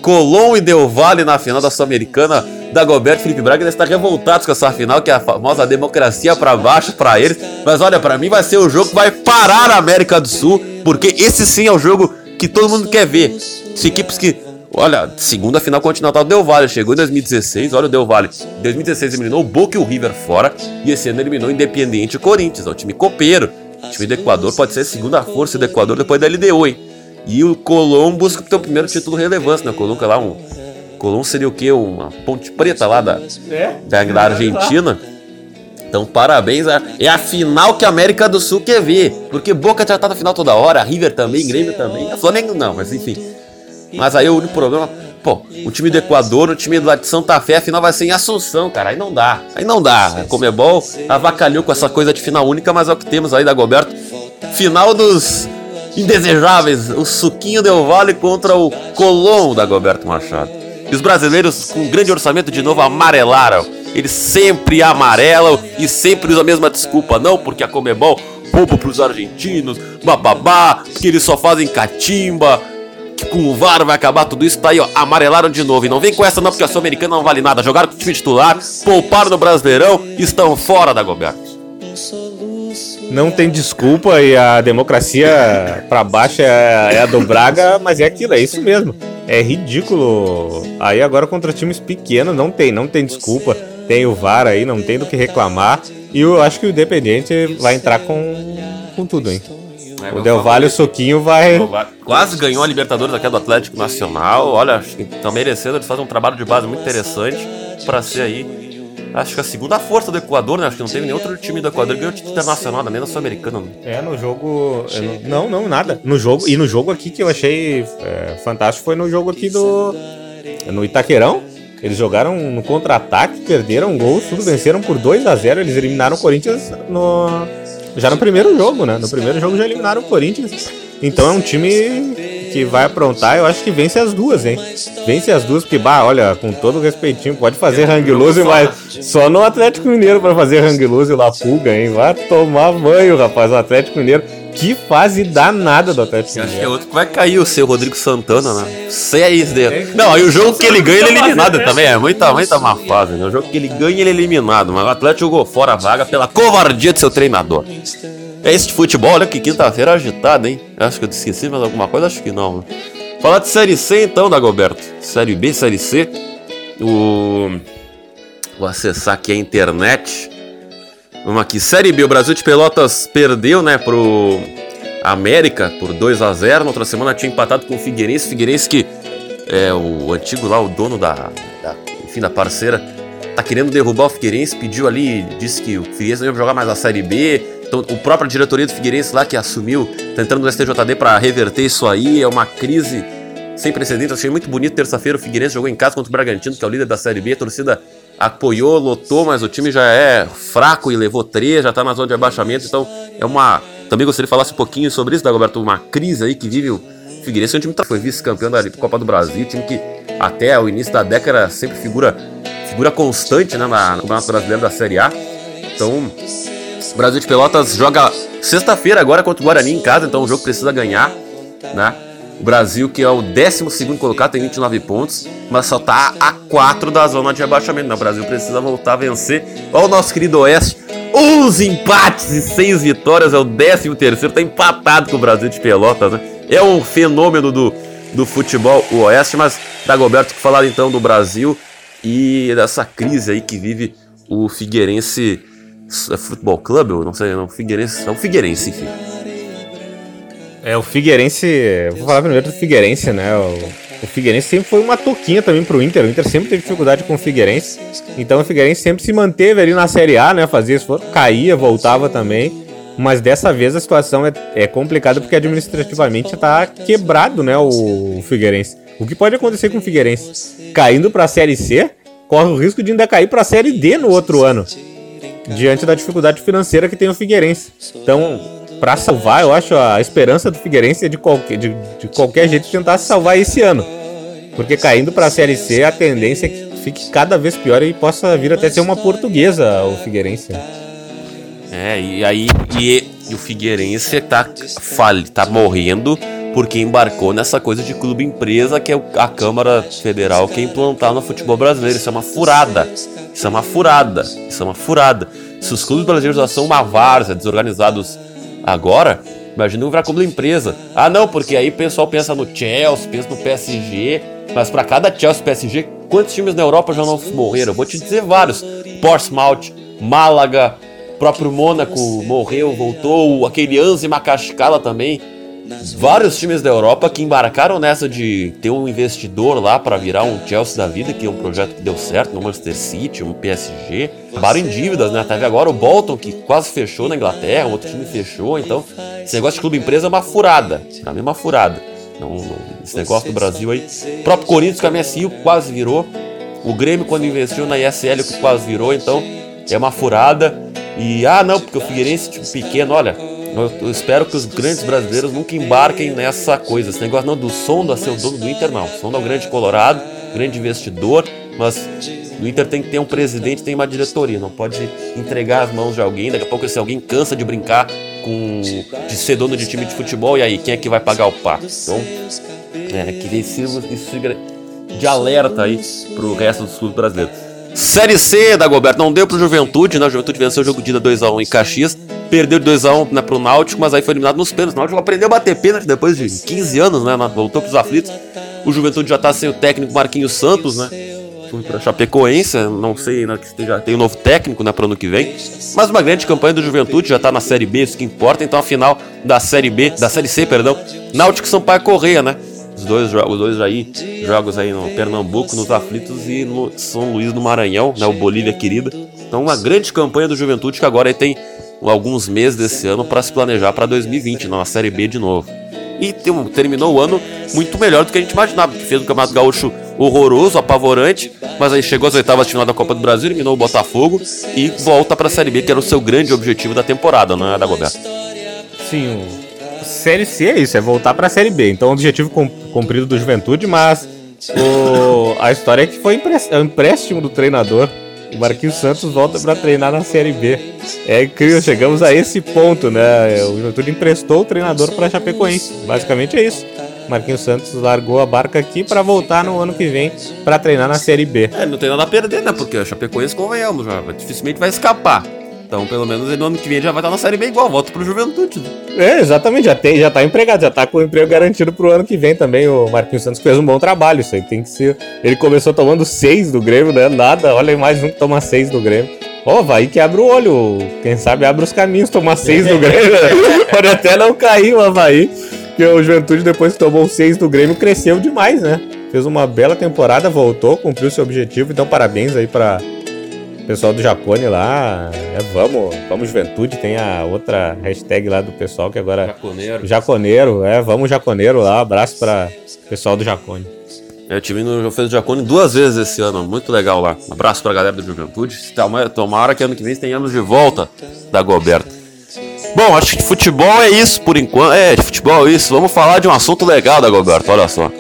Colom e Del Valle na final da Sul-Americana. Dagoberto e Felipe Braga está revoltados com essa final, que é a famosa democracia pra baixo pra eles. Mas olha, pra mim vai ser o jogo que vai parar a América do Sul, porque esse sim é o jogo que todo mundo quer ver. As equipes que. Olha, segunda final continental Del Valle chegou em 2016. Olha o Del Valle. Em 2016 eliminou o Boca e o River fora. E esse ano eliminou o Independiente e o Corinthians. É um time copeiro. O time do Equador pode ser a segunda força do Equador depois da LDU, hein? E o Colom busca o seu primeiro título relevância, né? O é lá um. Colom seria o quê? Uma ponte preta lá da, da, da *laughs* Argentina. Então, parabéns. a- É a final que a América do Sul quer ver. Porque Boca já tá na final toda hora, River também, Grêmio também. A Flamengo não, mas enfim. Mas aí o único problema, pô, o time do Equador, o time lá de Santa Fé, a final vai ser em Assunção, cara. Aí não dá. Aí não dá. A Comebol avacalhou com essa coisa de final única, mas é o que temos aí da Goberto. Final dos indesejáveis. O Suquinho Del Vale contra o Colom da Goberto Machado. E os brasileiros, com grande orçamento, de novo amarelaram. Eles sempre amarelam e sempre usam a mesma desculpa. Não, porque a Comebol poupa pros argentinos, bababá, porque eles só fazem catimba, que com o VAR vai acabar tudo isso. Tá aí, ó, amarelaram de novo. E não vem com essa não, porque a Sul-Americana não vale nada. Jogaram com o time titular, pouparam no Brasileirão estão fora da Goberto. Não tem desculpa e a democracia pra baixo é, é a do Braga, mas é aquilo, é isso mesmo. É ridículo. Aí agora contra times pequenos não tem, não tem desculpa. Tem o VAR aí, não tem do que reclamar. E eu acho que o Independente vai entrar com, com tudo, hein? O Del Valle, o Soquinho vai. Quase ganhou a Libertadores aqui do Atlético Nacional. Olha, acho que estão merecendo. Eles fazem um trabalho de base muito interessante para ser aí. Acho que a segunda força do Equador, né? Acho que não teve nenhum outro time do Equador que ganhou título internacional, nem na Sul-Americana. né? É, no jogo. é, Não, não, nada. No jogo. E no jogo aqui que eu achei é, fantástico foi no jogo aqui do. No Itaquerão. Eles jogaram no contra-ataque, perderam gols, tudo, venceram por 2 a 0 Eles eliminaram o Corinthians no. Já no primeiro jogo, né? No primeiro jogo já eliminaram o Corinthians. Então é um time que vai aprontar, eu acho que vence as duas, hein? Vence as duas, porque, bah, olha, com todo respeitinho, pode fazer hang loose, mas só no Atlético Mineiro pra fazer hang loose lá pulga, hein? Vai tomar banho, rapaz, o Atlético Mineiro. Que fase danada do Atlético Acho que é Mineiro. outro que vai cair o seu Rodrigo Santana, né? Seis dedos. Não, aí o jogo que ele ganha, ele é eliminado também. É muita, muita má fase, né? O jogo que ele ganha, ele é eliminado. Mas o Atlético jogou fora a vaga pela covardia de seu treinador. É esse de futebol, olha que quinta-feira agitada, hein? Acho que eu esqueci mais alguma coisa, acho que não. né? Falar de Série C então, Dagoberto. Série B, Série C. O... Vou acessar aqui a internet. Vamos aqui, Série B, o Brasil de Pelotas perdeu, né, pro América por 2 a 0 Na outra semana tinha empatado com o Figueirense. Figueirense que é o antigo lá, o dono da, da enfim, da parceira, tá querendo derrubar o Figueirense, pediu ali, disse que o Figueirense não ia jogar mais a Série B. Então, o próprio diretoria do Figueirense lá que assumiu, tá entrando no STJD para reverter isso aí, é uma crise sem precedentes. Achei muito bonito terça-feira o Figueirense jogou em casa contra o Bragantino, que é o líder da Série B. A torcida apoiou, lotou, mas o time já é fraco e levou três, já tá na zona de abaixamento. Então é uma. Também gostaria de falar um pouquinho sobre isso, Dagoberto. Uma crise aí que vive o Figueirense. É um time que foi vice-campeão da Copa do Brasil, time que até o início da década sempre figura, figura constante né, na, no Campeonato Brasileiro da Série A. Então, o Brasil de Pelotas joga sexta-feira agora contra o Guarani em casa, então o jogo precisa ganhar, né? O Brasil, que é o 12 colocado, tem 29 pontos, mas só tá a 4 da zona de abaixamento. né? O Brasil precisa voltar a vencer. Olha o nosso querido Oeste, 11 empates e 6 vitórias, é o 13 terceiro, tá empatado com o Brasil de Pelotas, né? É um fenômeno do, do futebol, o Oeste, mas Dagoberto, que falar então do Brasil e dessa crise aí que vive o Figueirense Futebol Clube, não sei, não, Figueirense, é o Figueirense, enfim. É, o Figueirense. Vou falar primeiro do Figueirense, né? O, o Figueirense sempre foi uma toquinha também pro Inter. O Inter sempre teve dificuldade com o Figueirense. Então o Figueirense sempre se manteve ali na Série A, né? Fazia esforço, caía, voltava também. Mas dessa vez a situação é, é complicada porque administrativamente tá quebrado, né? O, o Figueirense. O que pode acontecer com o Figueirense? Caindo pra Série C, corre o risco de ainda cair pra Série D no outro ano diante da dificuldade financeira que tem o Figueirense. Então, para salvar, eu acho a esperança do Figueirense é de qualquer, de, de qualquer jeito tentar salvar esse ano. Porque caindo para a Série C, a tendência é que fique cada vez pior e possa vir até ser uma portuguesa o Figueirense. É, e aí e, e o Figueirense tá, fale, tá morrendo porque embarcou nessa coisa de clube empresa que é a Câmara Federal quer implantar no futebol brasileiro. Isso é uma furada. Isso é uma furada. Isso é uma furada. Se os clubes brasileiros já são uma várzea, desorganizados agora, imagina virar clube empresa. Ah, não, porque aí o pessoal pensa no Chelsea, pensa no PSG, mas para cada Chelsea PSG, quantos times na Europa já não morreram? Vou te dizer vários. Portsmouth, Málaga, próprio Mônaco morreu, voltou, aquele Anzi Macascala também. Vários times da Europa que embarcaram nessa de ter um investidor lá para virar um Chelsea da vida, que é um projeto que deu certo no Manchester City, um PSG. Acabaram em dívidas, né? Teve agora o Bolton, que quase fechou na Inglaterra, outro time fechou. Então, esse negócio de clube empresa é uma furada. Pra mim é uma furada. Não, não- esse negócio do Brasil aí. O próprio Corinthians com a MSI quase virou. O Grêmio, quando investiu na ISL, que quase virou. Então, é uma furada. E, ah, não, porque o Figueirense, tipo, pequeno, olha, eu, espero que os grandes brasileiros nunca embarquem nessa coisa. Esse negócio não do Sonda ser o dono do Inter, não. O Sonda é um grande colorado, grande investidor, mas No Inter tem que ter um presidente, tem uma diretoria, não pode entregar as mãos de alguém. Daqui a pouco esse alguém cansa de brincar com de ser dono de time de futebol e aí quem é que vai pagar o pato? Então, é, que isso, isso de alerta aí pro resto dos clubes brasileiros. Série C da Goberto não deu pro Juventude, né? O Juventude venceu o jogo de ida 2x1 em Caxias, perdeu de 2x1 né, pro Náutico, mas aí foi eliminado nos pênaltis. O Náutico aprendeu a bater pênalti depois de 15 anos, né? Voltou pros aflitos. O Juventude já tá sem o técnico Marquinhos Santos, né? Foi pra Chapecoense, não sei ainda que esteja, tem um novo técnico né, pro ano que vem. Mas uma grande campanha do Juventude, já tá na Série B, isso que importa. Então a final da Série B, da Série C, perdão, Náutico Sampaio Correia, né? Os dois, os dois aí, jogos aí no Pernambuco, nos aflitos e no São Luís do Maranhão, né? O Bolívia querida. Então uma grande campanha do Juventude que agora tem alguns meses desse ano para se planejar para 2020, na Série B de novo. E terminou o ano muito melhor do que a gente imaginava, porque fez um Campeonato Gaúcho horroroso, apavorante, mas aí chegou às oitavas de final da Copa do Brasil, eliminou o Botafogo e volta para a Série B, que era o seu grande objetivo da temporada, não é, Dagoberto? Sim, o Série C é isso, é voltar pra Série B. Então, o objetivo cum- cumprido do Juventude, mas o- a história é que foi é empréstimo do treinador. O Marquinhos Santos volta pra treinar na Série B. É incrível, chegamos a esse ponto, né? O Juventude emprestou o treinador pra Chapecoense. Basicamente é isso. Marquinhos Santos largou a barca aqui pra voltar no ano que vem pra treinar na Série B. É, não tem nada a perder, né? Porque a Chapecoense, convenhamos, já, dificilmente vai escapar. Então, pelo menos ele no ano que vem já vai estar na Série B igual, volta pro Juventude. né? É, exatamente, já, tem, já tá empregado, já tá com o emprego garantido pro ano que vem também. O Marquinhos Santos fez um bom trabalho, isso aí tem que ser. Ele começou tomando seis do Grêmio, né? Nada, olha mais um que toma seis do Grêmio. Ó, vai que abre o olho, quem sabe abre os caminhos, tomar seis do Grêmio. né? *laughs* Pode até não cair o Havaí, porque o Juventude, depois que tomou seis do Grêmio, cresceu demais, né? Fez uma bela temporada, voltou, cumpriu seu objetivo, então parabéns aí pra, pessoal do Japone lá, é, vamos, vamos Juventude, tem a outra hashtag lá do pessoal que agora Jaconeiro. Jaconeiro, é, vamos Jaconeiro lá, abraço para pessoal do Japone. É, o time no- fez o Jacone duas vezes esse ano, muito legal lá. Abraço pra galera do Juventude. Toma- Tomara que ano que vem tenhamos de volta da Goberta. Bom, acho que de futebol é isso por enquanto. É, de futebol é isso. Vamos falar de um assunto legal da Goberta, olha só.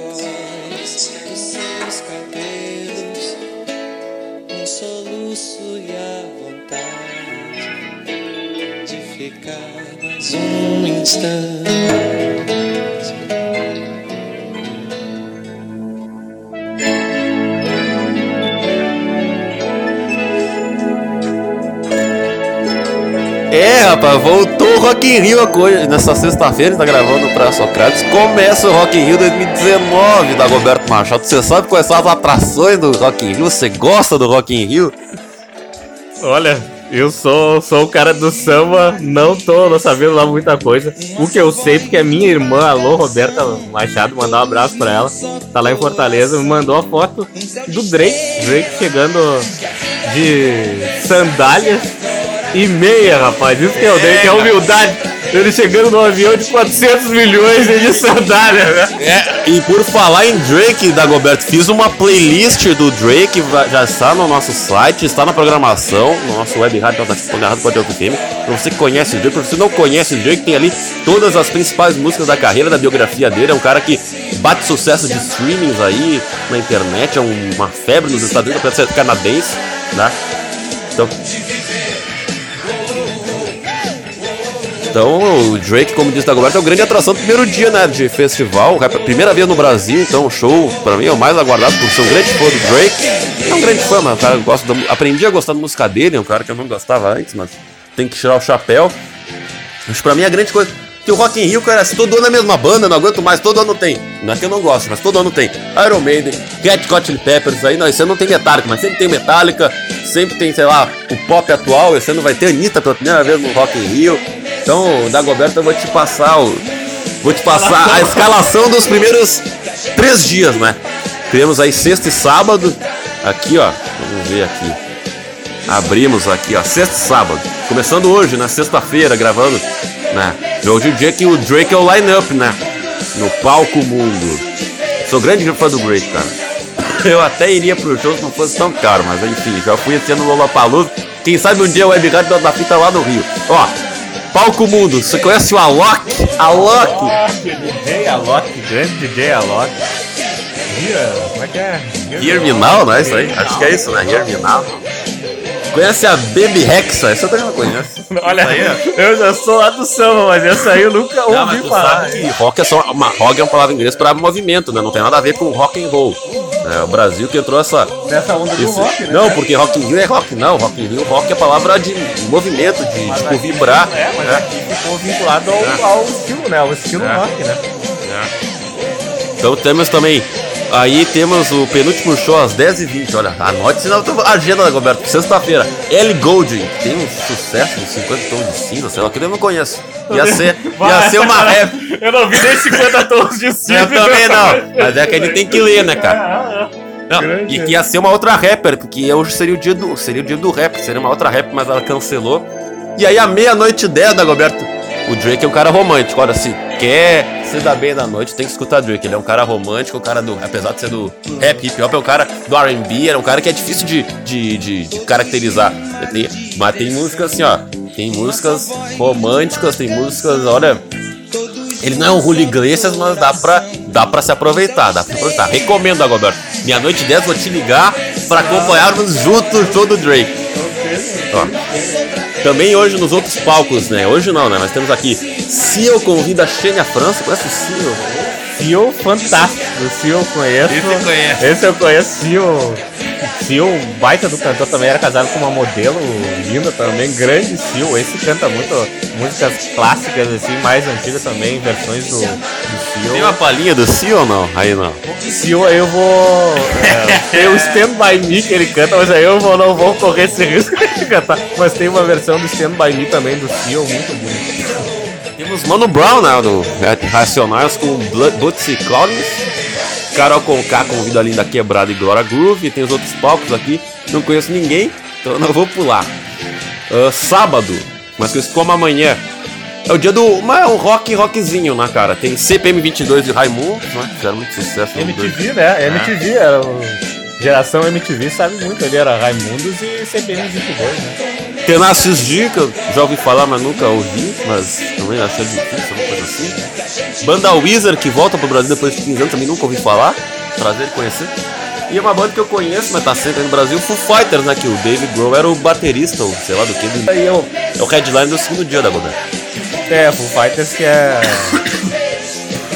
É, rapaz, voltou o Rock in Rio agora. Nessa sexta-feira, está gravando para Socrates. Começa o Rock in Rio 2019 da Roberto Machado. Você sabe quais são as atrações do Rock in Rio? Você gosta do Rock in Rio? Olha, eu sou, sou o cara do samba, não tô não sabendo lá muita coisa. O que eu sei, porque a minha irmã, alô, Roberta Machado, mandar um abraço pra ela, tá lá em Fortaleza, me mandou a foto do Drake, Drake chegando de sandálias e meia, rapaz. Isso que é o Drake, é humildade. Ele chegando num avião de 400 milhões de sandália, né? É, e por falar em Drake, Dagoberto, fiz uma playlist do Drake, já está no nosso site, está na programação, no nosso web rádio, tá Rádio Pode FM. Pra você que conhece o Drake, pra você não conhece o Drake, tem ali todas as principais músicas da carreira, da biografia dele. É um cara que bate sucesso de streamings aí na internet, é um- uma febre nos Estados Unidos, apesar de ser canadense, né? Então, Então, o Drake, como disse Dagoberto, é o grande atração do primeiro dia, né, de festival. É primeira vez no Brasil, então o show, pra mim, é o mais aguardado, por ser um grande fã do Drake. É um grande fã, mas o cara gosta da, aprendi a gostar da música dele, é um cara que eu não gostava antes, mas tem que tirar o chapéu. Mas pra mim, a grande coisa... Que o Rock in Rio, cara, se todo ano é a mesma banda, não aguento mais, todo ano tem. Não é que eu não gosto, mas todo ano tem. Iron Maiden, Cat Chili Peppers, aí não, esse ano não tem Metallica, mas sempre tem Metallica, sempre tem, sei lá, o pop atual, esse ano vai ter Anitta pela primeira vez no Rock in Rio. Então, Dagoberto, eu vou te passar o. Vou te passar a escalação dos primeiros três dias, né? Temos aí sexta e sábado. Aqui, ó. Vamos ver aqui. Abrimos aqui, ó. Sexta e sábado. Começando hoje, na sexta-feira, gravando. Né? Hoje o dia que o Drake é o line-up, né? No palco mundo. Sou grande fã do Drake, cara. *laughs* Eu até iria pro show se não fosse tão caro, mas enfim, já fui esse ano no Lollapalooza. Quem sabe um dia o Web da fita lá no Rio. Ó, Palco Mundo, você conhece o Alok? Alok! DJ Alok, grande DJ Alok. Como é que é? Hear Me Now, não é isso aí? Acho que é isso, né? Hear Me Now. Conhece a Baby Rexa? Essa eu também não conheço. Olha, aí, ó. eu já sou lá do samba, mas essa aí eu nunca Não, mas ouvi falar. sabe que rock é só uma rock é uma palavra em inglês para movimento, né? Não tem nada a ver com rock and roll. É o Brasil que entrou essa Dessa onda do esse- rock, né? Não, porque rock in Rio é rock, não. Rock in Rio, rock é palavra de movimento, de tipo vibrar. É, mas né? aqui ficou vinculado ao, ao estilo, né? Ao estilo É. rock, né? Então temos também. Aí temos o penúltimo show às 10h20. Olha, anote senão eu tô a agenda, Roberto. Sexta-feira. Ellie Goulding, que tem um sucesso de 50 tons de cinza, sei lá, que eu não conheço. Ia ser, ia ser uma rap. Eu não vi nem 50 tons de cinza. Eu também não. Mas é que a gente tem que ler, né, cara? Não, Grande. e que ia ser uma outra rapper, porque hoje seria o dia do, seria o dia do rap, seria uma outra rap, mas ela cancelou. E aí, à meia-noite e 10, Dagoberto, o Drake é um cara romântico. Olha, se quer se dar bem da noite, tem que escutar Drake. Ele é um cara romântico, um cara do. Apesar de ser do rap, hip hop, é um cara do RB, é um cara que é difícil de, de, de, de caracterizar. Mas tem músicas assim, ó. Tem músicas românticas, tem músicas, olha. Ele não é um Julio Iglesias, mas dá pra, dá pra se aproveitar, dá pra se aproveitar. Recomendo, Dagoberto. Meia-noite e 10, vou te ligar pra acompanharmos junto o show do Drake. Ó. Também hoje nos outros palcos, né? Hoje não, né? Mas temos aqui Seal convida a Xênia França. Conhece o Seal? Seal fantástico. O Seal eu conheço. Esse eu conheço. Esse eu conheço. Seal. Seal, baita do cantor, também era casado com uma modelo linda também, grande Seal. Esse canta muito músicas clássicas, assim, mais antigas também, versões do, do Tem Seal. uma palhinha do Seal ou não? Aí não. Seal aí eu vou. É, tem o Stand By Me que ele canta, mas aí eu vou, não vou correr esse risco de cantar. Mas tem uma versão do Stand By Me também do Seal, muito bonito. Temos Mano Brown, né? Do Racionais com Bootsy Collins. Carol Conká convida a Linda Quebrada e Glória Groove. E tem os outros palcos aqui. Não conheço ninguém, então não vou pular. Ah, sábado, mas que como amanhã. É o dia do. Mas é um rock rockzinho, né, cara? Tem CPM 22 de Raimundo, né? Fizeram muito sucesso. MTV, né? MTV era o... Geração MTV sabe muito, ele era Raimundos e CPM 22, né? Tenacious D, que eu já ouvi falar, mas nunca ouvi, mas também achei difícil, uma coisa assim. Banda Wizard, que volta pro Brasil depois de 15 anos, também nunca ouvi falar. Prazer em conhecer. E é uma banda que eu conheço, mas tá sempre aí no Brasil, Foo Fighters, né? Que o David Grohl era o baterista, ou sei lá do que. do- Aí eu, É o headline do segundo dia da banda. é, Foo Fighters que é.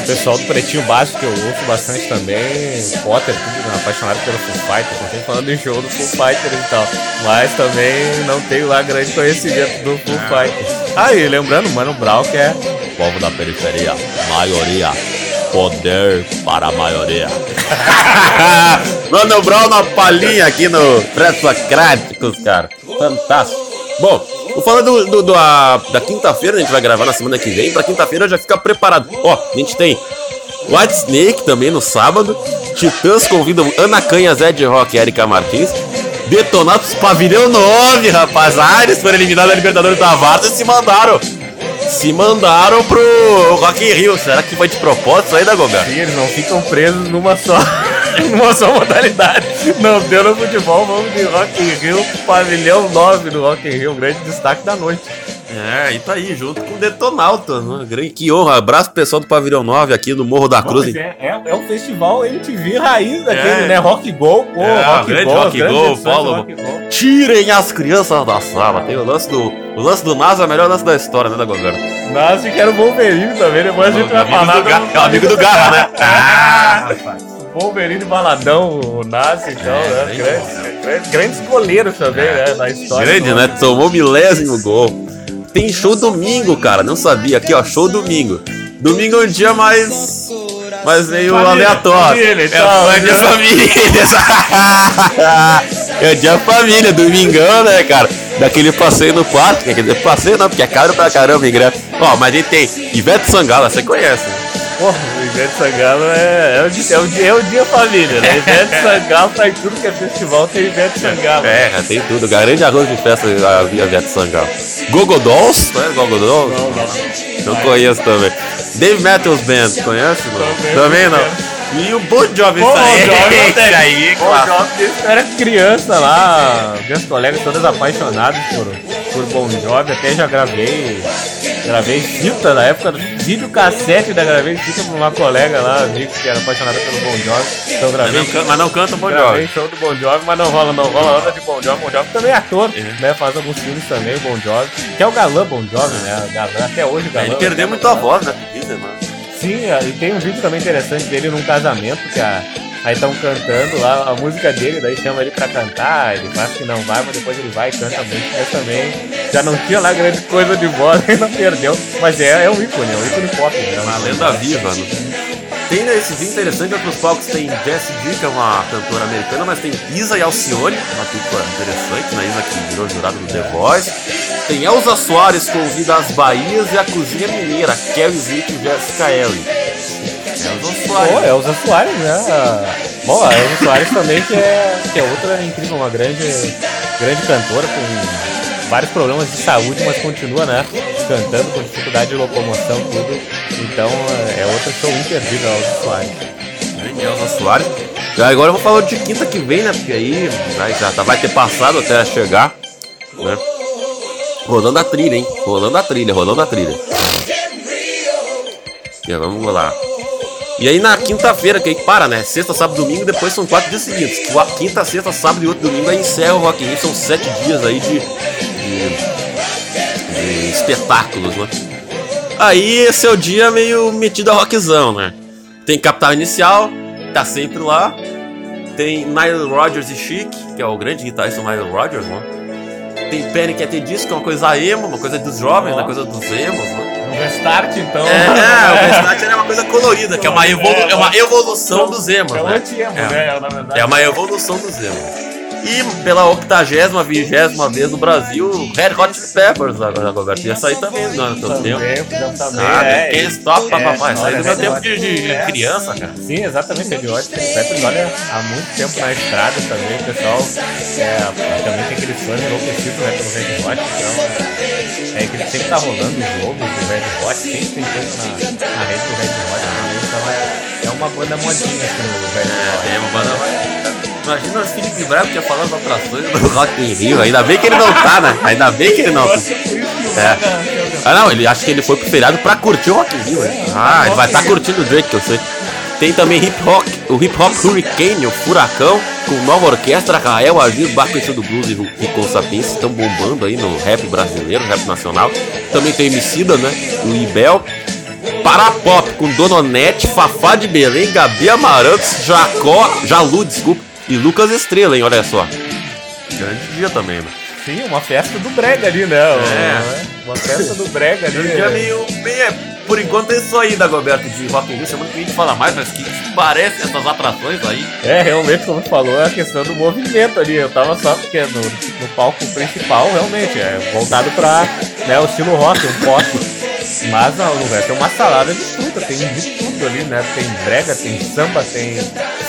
Pessoal do Pretinho Básico que eu ouço bastante também, Potter, tudo apaixonado pelo Foo Fighters, tô sempre falando em show do Foo Fighters e tal. Mas também não tenho lá grande conhecimento do Fighters. Ah, e lembrando, Mano Brown que é povo da periferia, maioria, poder para a maioria. *laughs* Mano Brown na palhinha aqui no Pré-Socráticos, cara. Fantástico. Bom, vou falar do, do- do- a- da quinta-feira, a gente vai gravar na semana que vem. Pra quinta-feira já fica preparado. Ó, a gente tem White Snake também no sábado. Titãs convidam Ana Canha, Zé de Rock e Erika Martins. Detonados Pavilhão 9, rapaz. Ah, foram eliminados da Libertadores da Varsa e se mandaram. Se mandaram pro Rock in Rio. Será que foi de propósito aí, Dagobert? Sim, eles não ficam presos numa só, numa *laughs* só modalidade. Não deu no futebol, vamos de Rock in Rio, pavilhão 9 do Rock in Rio, grande destaque da noite. É, e tá aí, junto com o Detonautas, né? Grande, que honra. Abraço pro pessoal do Pavilhão 9 aqui no Morro da Cruz. É, é, é um festival MTV raiz daquele, É. né? Rock Go, pô, É, Rock grande Go, Rock Go, do Paulo. Tirem as crianças da sala. Tem o lance do. O lance do NASA é o melhor lance da história, né, da governo? Mas que era o Wolverine também, depois a gente vai falar. do Ga- é o amigo do Garra, né? Ah, Wolverine baladão, o Nazi, então, É, né? Grandes, grandes, grandes goleiros também, né? Na história. Grande, né? Tomou milésimo gol. Tem show domingo, cara. Não sabia. Aqui, ó, show domingo. Domingo é um dia mais. Mais meio Família, aleatório. família, é então, de né? família. *laughs* é dia família, domingão, né, cara? Daquele passeio no parque. Quer dizer, passeio não, porque é caro pra caramba, ingresso. Ó, mas a gente tem Ivete Sangala, você conhece. Porra, o Ivete Sangalo é, é, o, dia- é, o dia, é o dia família, né? Ivete *laughs* Sangalo tá em tudo que é festival, tem Ivete Sangalo. É, tem tudo. Grande arroz de festa a via Ivete Sangalo. Gogo Dolls, conhece Gogo Dolls? Não conheço também. Dave Matthews Band, conhece? Não? Também não. E o Bon Jovi, aí. o Jovi *laughs* tenho. aí, o Jovi, era criança lá, meus colegas todas apaixonados por, por Bon Jovi, até já gravei Gravei fita na época, videocassete da gravei fita pra uma colega lá, amigo que era apaixonada pelo Bon Jovi. Então Mas gravei não, can- mas não canta Bon Gravei Jovi. show do Bon Jovi, mas não rola, não rola onda de Bon Jovi. Bon Jovi também é ator, É. né? Faz alguns filmes também, o Bon Jovi. Que é o galã Bon Jovi, né? O galã, até hoje o galã. Ele perdeu muito a voz, né? Peter, mano. Sim, é, e tem um vídeo também interessante dele num casamento, que a, aí estão cantando lá a música dele, daí chama ele pra cantar, ele faz que não vai, mas depois ele vai e canta muito. Mas também já não tinha lá grande coisa de voz, *laughs* ainda perdeu. Mas é, é um ícone, é um ícone pop. Né? É uma lenda viva, né? Tem nesse vídeo interessante, outros palcos tem Jessie J, que é uma cantora americana, mas tem Isa e Alcione, uma dupla interessante, né? Isa que virou jurado do The Voice. Tem Elza Soares com Vidas Bahias e a Cozinha Mineira, Kelly Smith e Jessica Ellie. Elza Soares. Pô, é Elza Soares, né? Bom, a Elza Soares também, que é, que é outra incrível, uma grande, grande cantora com vários problemas de saúde, mas continua, né? Cantando com dificuldade de locomoção, tudo. Então é outro show imperdível, a Elza Soares. Grande Elza Soares. E agora eu vou falar de quinta que vem, né? Porque aí vai, já tá- vai ter passado até chegar, né? Rolando a trilha, hein? Rolando a trilha, rolando a trilha. E vamos lá. E aí na quinta-feira, que aí para, né? Sexta, sábado, domingo, depois são quatro dias a quinta, sexta, sábado e outro domingo aí encerra o Rock in Rio. São sete dias aí de, de, de espetáculos, né? Aí esse é o dia meio metido a rockzão, né? Tem Capital Inicial, tá sempre lá. Tem Nile Rodgers e Chic, que é o grande guitarrista Nile Rodgers, né? Tem Panic! at the Disco, que é uma coisa emo, uma coisa dos jovens, uma coisa dos emos, né? Um restart, então. É, *laughs* é, o Restart é uma coisa colorida, que é uma, evolu é uma evolução dos emos, É um né? anti-emo, É. né? Na verdade. É uma evolução dos emos. E pela octagésima, vigésima vez no Brasil, Red Hot Chili Peppers, agora, Roberto. Ia sair também no ano do tempo. Também, também. Ah, é, Can't Stop, papapá. Isso aí do meu olha, tempo de, de- é. criança, cara. Sim, exatamente, Red Hot Chili Peppers, olha, há muito tempo na estrada também, o pessoal é, também tem aqueles fãs enlouquecidos né, pelo Red Hot, então é, é que sempre tá rolando os jogos do Red Hot, sempre tem coisa na, na rede do Red Hot, né, então é, é uma banda modinha assim, o Red Hot. É, uma banda. Imagina o Felipe Bravo que ia falar as atrações do Rock in Rio. Ainda bem que ele não tá, né? Ainda bem que ele não tá. É. Ah, não, ele acho que ele foi pro feriado pra curtir o Rock in Rio. hein? Ah, ele vai estar curtindo o Drake, que eu sei. Tem também hip hop, o hip hop Hurricane, o Furacão, com nova orquestra, Rael Agir, Baco do Blues e Rico Sapiens estão bombando aí no rap brasileiro, rap nacional. Também tem Emicida, né? O Ibel. Parapop com Dononete, Fafá de Belém, Gabi Amarantos, Jacó, Jalu, desculpa, e Lucas Estrela, hein? Olha só. Grande dia também, né? Sim, uma festa do Brega ali, né? É. Uma festa do Brega ali. Grande dia meio, meio. é, Por enquanto é isso aí, Dagoberto, de Rock in Rio. Semana que a gente fala mais, mas que parece essas atrações aí. É, realmente, como tu falou, é a questão do movimento ali. Eu tava só porque no, no palco principal, realmente, é voltado pra né, o estilo rock, um pop. Mas não, no resto é uma salada de fruta, tem de tudo ali, né? Tem brega, tem samba, tem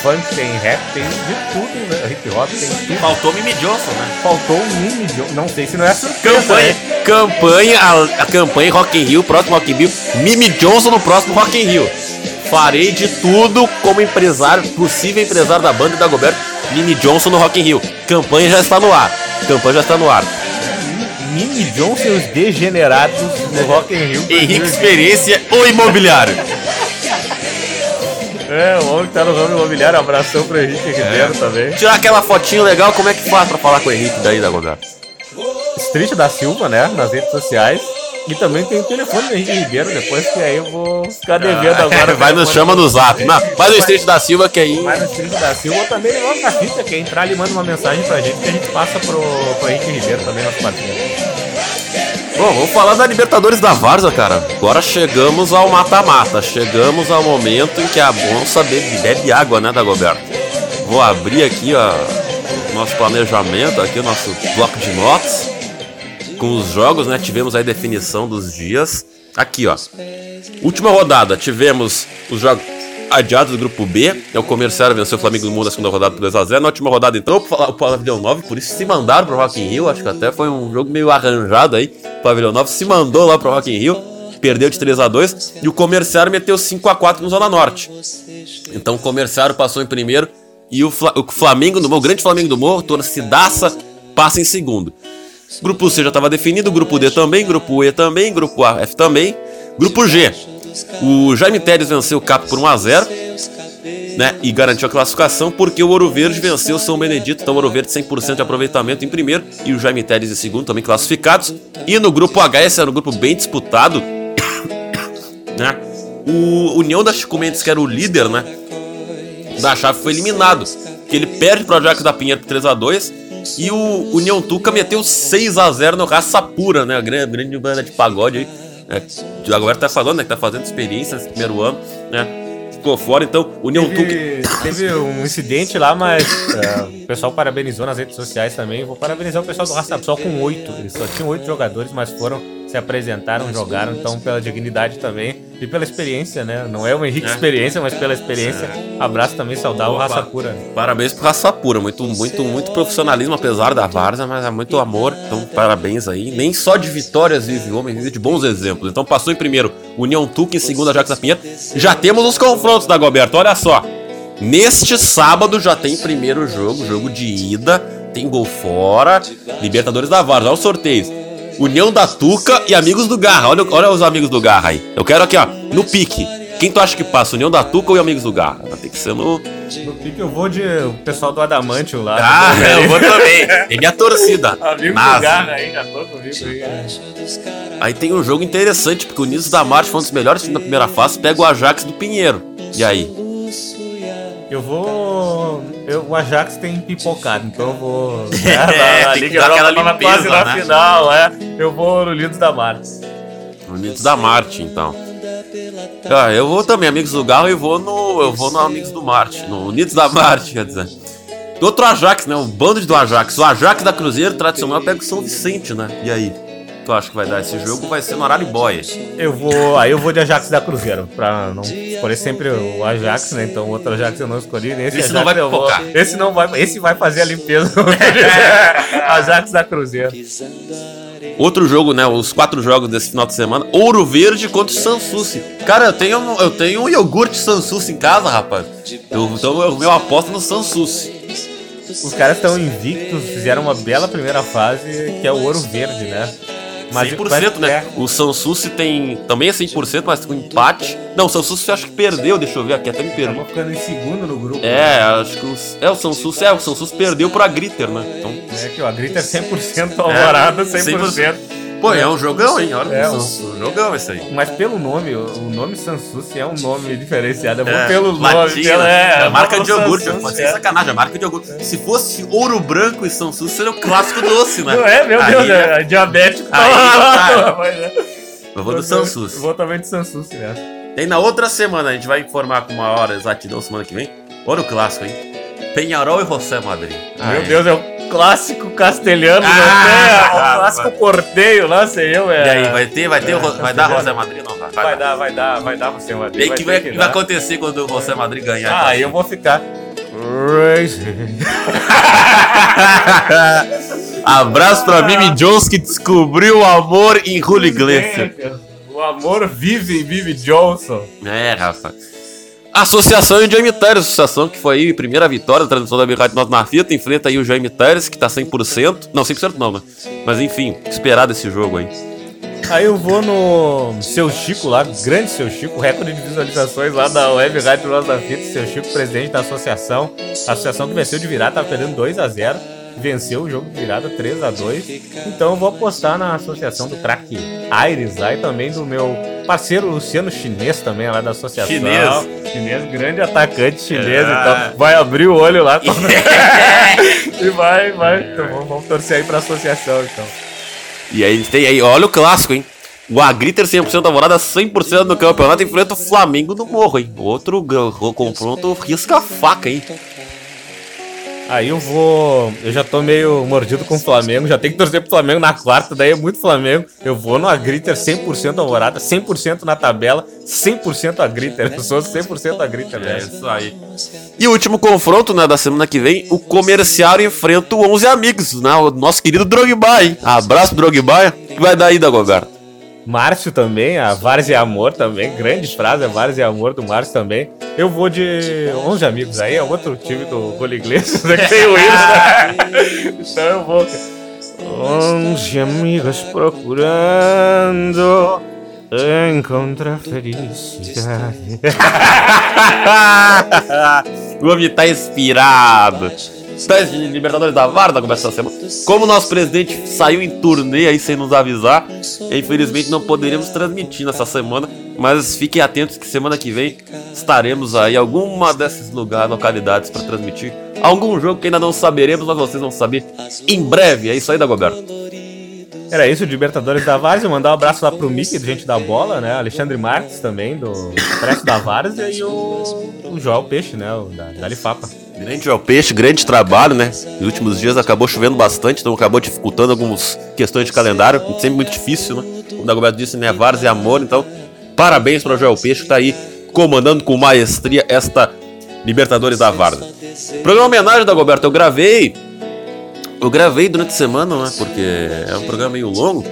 funk, tem rap, tem de tudo, né? Hip hop, tem tudo. Faltou Mimi Johnson, né? Faltou um mini John, não sei se não é surpresa, Campanha, né? campanha, a, a campanha Rock in Rio, próximo Rock in Rio, Mimi Johnson no próximo Rock in Rio. Farei de tudo como empresário, possível empresário da banda e da Goberto, Mimi Johnson no Rock in Rio. Campanha já está no ar. Campanha já está no ar. Mini Johnson e os degenerados no Rock in Rio. Henrique Experiência, o imobiliário. É, o homem que tá no ramo imobiliário, abração pro Henrique Ribeiro também. Tirar aquela fotinho legal, como é que faz pra falar com o Henrique daí da Goberto? Street da Silva, né? Nas redes sociais. E também tem o telefone do Henrique Ribeiro, depois que aí eu vou ficar devendo agora. Ah, *laughs* Vai nos chama no zap. Não, vai no Street da Silva que aí. Vai no Street da Silva ou também logo na fita, que é entrar ali e manda uma mensagem pra gente que a gente passa pro, pro Henrique Ribeiro também, nosso parceiro. Bom, vamos falar da Libertadores da Varsa, cara. Agora chegamos ao mata-mata. Chegamos ao momento em que a onça bebe, bebe água, né, Dagoberto? Vou abrir aqui o nosso planejamento, aqui o nosso bloco de notas. Com os jogos, né? Tivemos aí definição dos dias. Aqui, ó. Última rodada, tivemos os jogos adiados do grupo B. É o Comerciário venceu o Flamengo do Mundo na segunda rodada por 2x0. Na última rodada, então, o Pavilhão 9, por isso se mandaram pro Rock in Rio. Acho que até foi um jogo meio arranjado aí. O Pavilhão 9 se mandou lá pro Rock in Rio. Perdeu de 3x2. E o Comerciário meteu 5x4 no Zona Norte. Então o Comerciário passou em primeiro. E o, Fla- o Flamengo do Morro, o grande Flamengo do Morro, torcidaça, passa em segundo. Grupo C já estava definido, grupo D também, grupo E também, grupo A, F também. Grupo G, o Jaime Teres venceu o Cap por 1 a 0 né, e garantiu a classificação porque o Ouro Verde venceu o São Benedito, então o Ouro Verde 100% de aproveitamento em primeiro e o Jaime Teres em segundo também classificados. E no grupo H, esse era um grupo bem disputado, *coughs* né? O União da Chico Mendes, que era o líder, né, da chave foi eliminado, que ele perde pro Ajax da Pinheiro por 3 a 2 e o União Tuca meteu 6 a 0 no Raça Pura, né, a grande, grande banda de pagode aí. É, agora tá falando, né, que tá fazendo experiência nesse primeiro ano, né? Ficou fora, então União Tuca Teve, teve um incidente lá, mas é, o pessoal parabenizou nas redes sociais também. Vou parabenizar o pessoal do Raça só com oito. Eles só tinham oito jogadores, mas foram, se apresentaram, jogaram, então pela dignidade também e pela experiência, né? Não é o Henrique É. experiência, mas pela experiência. Abraço também, Opa. Raça Pura. Parabéns pro Raça Pura, muito, muito, muito profissionalismo, apesar da várzea, mas é muito amor. Então, parabéns aí. Nem só de vitórias vive o homem, vive de bons exemplos. Então, passou em primeiro União Tuca, em segundo Ajax da Pinheiro. Já temos os confrontos da Goberto, olha só. Neste sábado já tem primeiro jogo, jogo de ida, tem gol fora, Libertadores da Várzea, olha os sorteios. União da Tuca e Amigos do Garra, olha, olha os Amigos do Garra aí. Eu quero aqui, ó, no pique. Quem tu acha que passa, União da Tuca ou Amigos do Garra? Ter que ser no, No pique eu vou de o pessoal do Adamantio lá. ah, *laughs* eu vou também. É minha torcida. Amigo Mas, do Garra aí, já tô comigo aí. aí tem um jogo interessante, porque o Unidos da Marte foi um dos melhores times da primeira fase, pega o Ajax do Pinheiro. E aí? Eu vou. Eu, o Ajax tem pipocado, então eu vou. *laughs* né, É, na Liga dar Europa, limpeza, quase na né? final, é. Eu vou no Lidos da Marte. Unidos da Marte, então. Ah, eu vou também, Amigos do Garro, e vou no. Eu vou no Amigos do Marte, no Unidos da Marte, quer dizer. Do outro Ajax, né? O bando do Ajax. O Ajax da Cruzeiro tradicional pega o São Vicente, né? E aí? Tu acha que vai dar esse jogo? Vai ser no Araribóia. Eu vou. Aí eu vou de Ajax da Cruzeiro, pra não escolher sempre o Ajax, né? Então o outro Ajax eu não escolhi. Esse, Esse não vai eu vou-. Esse não vai. Esse vai fazer a limpeza. *laughs* Ajax da Cruzeiro. Outro jogo, né? Os quatro jogos desse final de semana. Ouro Verde contra o Sansusi. Cara, eu tenho, eu tenho um iogurte Sansusi em casa, rapaz. Eu, então eu, eu aposto no Sansusi. Os caras estão invictos, fizeram uma bela primeira fase, que é o Ouro Verde, né? 100%, né? O Sansusi tem também é 100%, mas com empate. Não, o Sansusi eu acho que perdeu, deixa eu ver aqui, até me perdi. Acabou ficando em segundo no grupo. É, acho que os, é o Sansusi, é, o Sansusi perdeu pro Agriter, né? Então, É que o Agrita é 100% alvorada, 100%. Pô, é um jogão, hein? Olha É, isso, um jogão esse aí. Mas pelo nome, o nome Sansusi é um nome diferenciado. Eu vou É, pelo nome. latinha, pela, né? é, a marca vou de iogurte, Sansusi, pode ser é. sacanagem, a marca de iogurte. Se fosse ouro branco e Sansusi, seria o clássico doce, né? Não é, meu Aí, Deus, né? é diabético. Aí, cara. *laughs* Mas é. Eu vou do Sansusi. Vou também de Sansusi, né? E na outra semana, a gente vai informar com uma hora exatidão semana que vem. Olha o clássico, hein? Penharol e José Madrid. Meu Aí. Deus, é o clássico castelhano, Ah, né? É o clássico porteio lá, sei eu, é. E aí, vai ter, vai ter, É, vai dar. José Madrid? Não, vai, Vai dar, vai dar, vai dar você, Madrid. O que vai, que vai acontecer quando o José Madrid ganhar? Ah, aí eu vou ficar. *laughs* Abraço pra Mimi Jones que descobriu o amor em Julio Iglesias. O amor vive em Vive Johnson. É, Rafa. Associação e o Jaime Teres, associação que foi aí a primeira vitória da transmissão da Rádio Nós na Fita. Enfrenta aí o Jaime Teres, que tá 100%. Não, 100% não, né? Mas enfim, esperar desse jogo aí. Aí eu vou no Seu Chico lá, grande Seu Chico, recorde de visualizações lá da Web Rádio Nós da Fita. Seu Chico, presidente da associação. A associação que venceu de virada, tava perdendo 2 a 0 Venceu o jogo de virada 3 a 2 Então eu vou apostar na associação do craque Aires lá e também do meu parceiro Luciano Chinês também lá da associação. Chinês. Chinês, grande atacante chinês. Então vai abrir o olho lá. *laughs* e vai, vai. Então vamos, vamos torcer aí pra associação então. E aí a gente tem aí, olha o clássico, hein? O Agriter 100% da morada, 100% no campeonato, enfrenta o Flamengo no morro, hein? Outro confronto risca a faca, hein? Aí eu vou. Eu já tô meio mordido com o Flamengo, já tenho que torcer pro Flamengo na quarta, daí é muito Flamengo. Eu vou no Agriter 100% alvorada, 100% na tabela, 100% Agriter. Eu sou 100% Agriter, É né? isso aí. E o último confronto, né, da semana que vem, o comercial enfrenta o 11 Amigos, né? O nosso querido Drogba, hein? Abraço, Drogba. O que vai dar aí, Dagoberto? Márcio também, a Várzea Amor também, grande frase, a Várzea Amor do Márcio também. Eu vou de 11 amigos, aí é outro time do Gol Iglesias, né, que tem o *laughs* Wilson. *laughs* então eu vou. Onze amigos procurando encontrar felicidade. o homem tá inspirado. Teste de Libertadores da Varda começa essa semana. Como nosso presidente saiu em turnê aí sem nos avisar, infelizmente não poderemos transmitir nessa semana. Mas fiquem atentos que semana que vem estaremos aí em alguma desses lugares, localidades para transmitir algum jogo que ainda não saberemos, mas vocês vão saber em breve. É isso aí, Dagoberto. Era isso, Libertadores da Várzea. Mandar um abraço lá pro Mickey, do Gente da Bola, né? Alexandre Marques também, do Expresso da Várzea. E o, o Peixe, né? O da, da Lifapa. Grande Joel Peixe, grande trabalho, né? Nos últimos dias acabou chovendo bastante, então acabou dificultando algumas questões de calendário. Sempre muito difícil, né? Como o Dagoberto disse, né? Várzea e amor. Então, parabéns para o Joel Peixe que tá aí comandando com maestria esta Libertadores da Várzea. Programa homenagem, Dagoberto, eu gravei eu gravei durante a semana, né? Porque é um programa meio longo.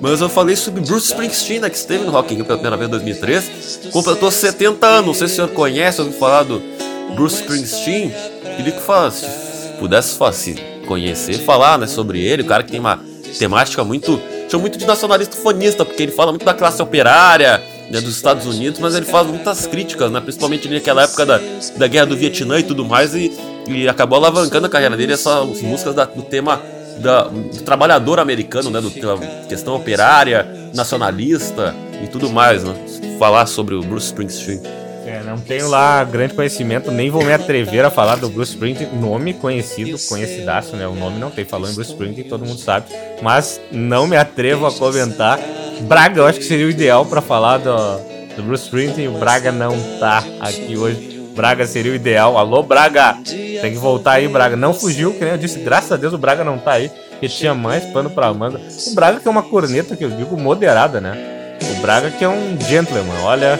Mas eu falei sobre Bruce Springsteen, né, que esteve no Rock in Rio pela primeira vez em 2003. Completou 70 anos. Não sei se o senhor conhece, ouviu falar do Bruce Springsteen. Queria que falasse, pudesse se conhecer, falar né, sobre ele. O cara que tem uma temática muito. Chama muito de nacionalista fonista, porque ele fala muito da classe operária, né, dos Estados Unidos, mas ele faz muitas críticas, né, principalmente naquela época da, da guerra do Vietnã e tudo mais, e, e acabou alavancando a carreira dele essas músicas da, do tema da, do trabalhador americano, né, do, da questão operária, nacionalista e tudo mais, né, falar sobre o Bruce Springsteen. É, não tenho lá grande conhecimento, nem vou me atrever a falar do Bruce Springsteen, nome conhecido, conhecidaço, né? O nome não tem, falou em Bruce Springsteen, todo mundo sabe, mas não me atrevo a comentar. Braga, eu acho que seria o ideal para falar do, do Bruce Springsteen, o Braga não tá aqui hoje. Braga seria o ideal. Alô, Braga! Tem que voltar aí, Braga. Não fugiu, que nem eu disse, graças a Deus o Braga não tá aí, que tinha mais pano pra manga. O Braga que é uma corneta, que eu digo, moderada, né? O Braga que é um gentleman, olha,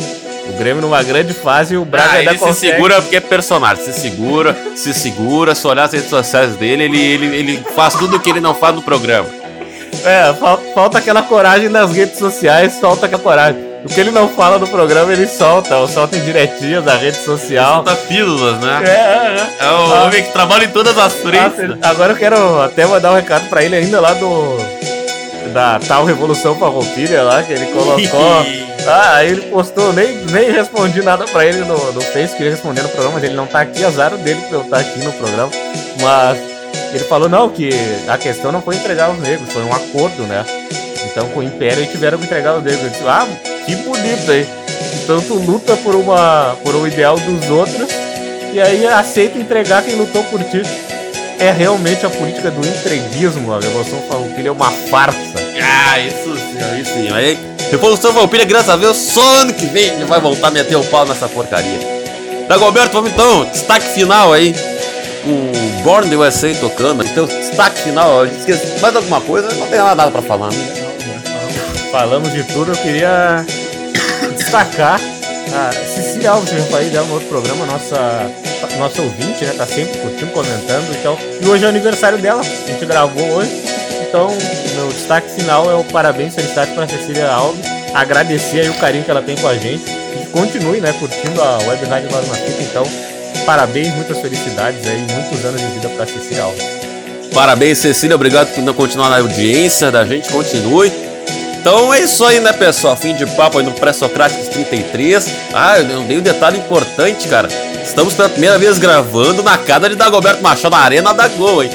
o Grêmio numa grande fase e o Braga Ah, ainda ele se consegue. segura porque é personagem. Se segura, se segura. Se olhar as redes sociais dele, ele, ele, ele faz tudo o que ele não faz no programa. É, fal- falta aquela coragem nas redes sociais, falta aquela coragem. O que ele não fala no programa, ele solta, ou solta em diretinhas da rede social. Solta pílulas, né? É, é, É o Ah. homem que trabalha em todas as é. frentes. Ah, Agora eu quero até mandar um recado pra ele ainda lá do. Da tal Revolução Farroupilha lá, que ele colocou. *laughs* ah, aí ele postou, nem, nem respondi nada pra ele no, no Face, queria responder no programa, mas ele não tá aqui, azar dele pra eu estar aqui no programa. Mas ele falou não, que a questão não foi entregar os negros, foi um acordo, né? Então com o Império tiveram que entregar os negros. Eu disse, ah, que bonito aí. Então tu luta por, uma, por um ideal dos outros e aí aceita entregar quem lutou por ti. É realmente a política do entreguismo, a Revolução Farroupilha é uma farsa. Ah, isso sim, isso sim. Aí, Revolução Valpilha, graças a Deus, só ano que vem ele vai voltar a meter o pau nessa porcaria. Dagoberto, vamos então, destaque final aí. Com Born the USA tocando. Então, destaque final, esqueci mais alguma coisa, não tem nada pra falar, né? Falamos de tudo, eu queria destacar a Cecília Alves, eu já falei dela no outro programa, nossa, nossa ouvinte, né? Tá sempre curtindo, comentando. Então, e hoje é o aniversário dela, a gente gravou hoje. Então, meu destaque final é o parabéns, felicidade para Cecília Alves. Agradecer aí o carinho que ela tem com a gente. E continue, né, curtindo a Web Rádio Nós na Fita. Então, parabéns, muitas felicidades aí, muitos anos de vida para Cecília Alves. Parabéns, Cecília. Obrigado por continuar na audiência da gente. Continue. Então é isso aí, né, pessoal? Fim de papo aí no Pré-Socráticos 33. Ah, eu dei um detalhe importante, cara. Estamos pela primeira vez gravando na casa de Dagoberto Machado, na Arena da Gol, hein?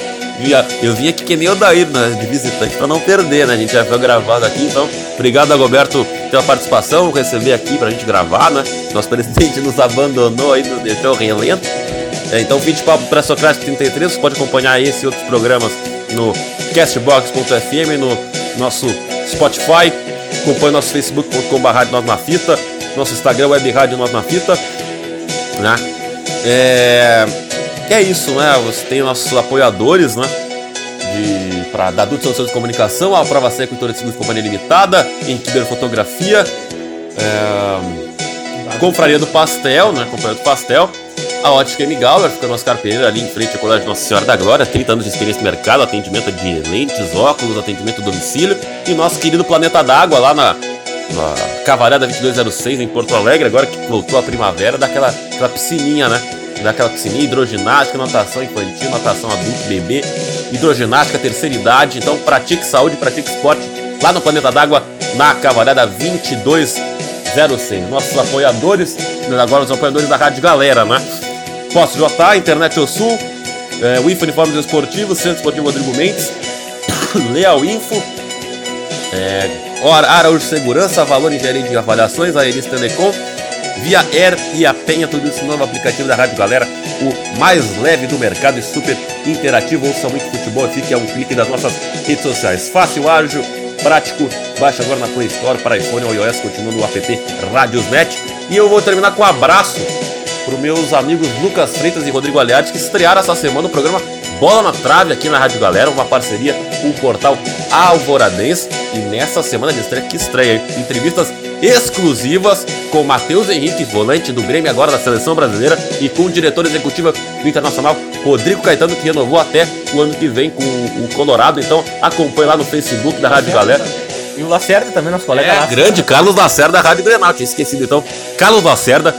Eu vim aqui que nem o Daí, né, de visitante, pra não perder, né? A gente já foi gravado aqui, então obrigado, Dagoberto, pela participação, receber aqui pra gente gravar, né? Nosso *laughs* presidente nos abandonou aí, nos deixou relento. É, então, fim de papo para Socrates 33, você pode acompanhar esse e outros programas no castbox.fm, no nosso Spotify, acompanhe nosso facebook.com.br Nós na Fita, nosso Instagram Web Rádio Nós na Fita, né? É, é isso, né? Você tem nossos apoiadores, né? De, pra, da Adultos Soluções de Comunicação, a Prova Seca Cultura de Seguros Companhia Limitada, em Fotografia, é, Confraria do Pastel, né? Confraria do Pastel. A Ótica M. Gauer, fica no Oscar Pereira, ali em frente ao Colégio Nossa Senhora da Glória, 30 anos de experiência no mercado, atendimento de lentes, óculos, atendimento domicílio. E nosso querido Planeta d'Água lá na, na Cavarada 2206, em Porto Alegre, agora que voltou a primavera, daquela aquela piscininha, né? Daquela piscininha, hidroginástica, natação infantil, natação adulto, bebê, hidroginástica, terceira idade. Então pratique saúde, pratique esporte lá no Planeta d'Água, na Cavalhada 2206. Nossos apoiadores, agora os apoiadores da Rádio Galera, né? Posto J, Internet O Sul, é, o Info Uniformes Esportivos, Centro Esportivo Rodrigo Mendes, *coughs* Leal Info, é, Araújo Segurança, Valor Engenharia de Avaliações, a Elis Telecom, Via Air e a Penha, tudo isso no novo aplicativo da Rádio Galera, o mais leve do mercado e super interativo. Ouça muito futebol e fique a um clique das nossas redes sociais. Fácil, ágil, prático. Baixa agora na Play Store para iPhone ou iOS, continua no app Radiosnet. E eu vou terminar com um abraço para os meus amigos Lucas Freitas e Rodrigo Aliados, que estrearam essa semana o programa Bola na Trave aqui na Rádio Galera, uma parceria com o portal Alvoradense. E nessa semana de estreia, que estreia, entrevistas exclusivas com Matheus Henrique, volante do Grêmio agora da Seleção Brasileira, e com o diretor executivo do Internacional, Rodrigo Caetano, que renovou até o ano que vem com o Colorado. Então acompanhe lá no Facebook da Rádio Galera. E o Lacerda também, nosso colega É, lá. grande Carlos Lacerda da Rádio Grenal, tinha esquecido então. Carlos Lacerda,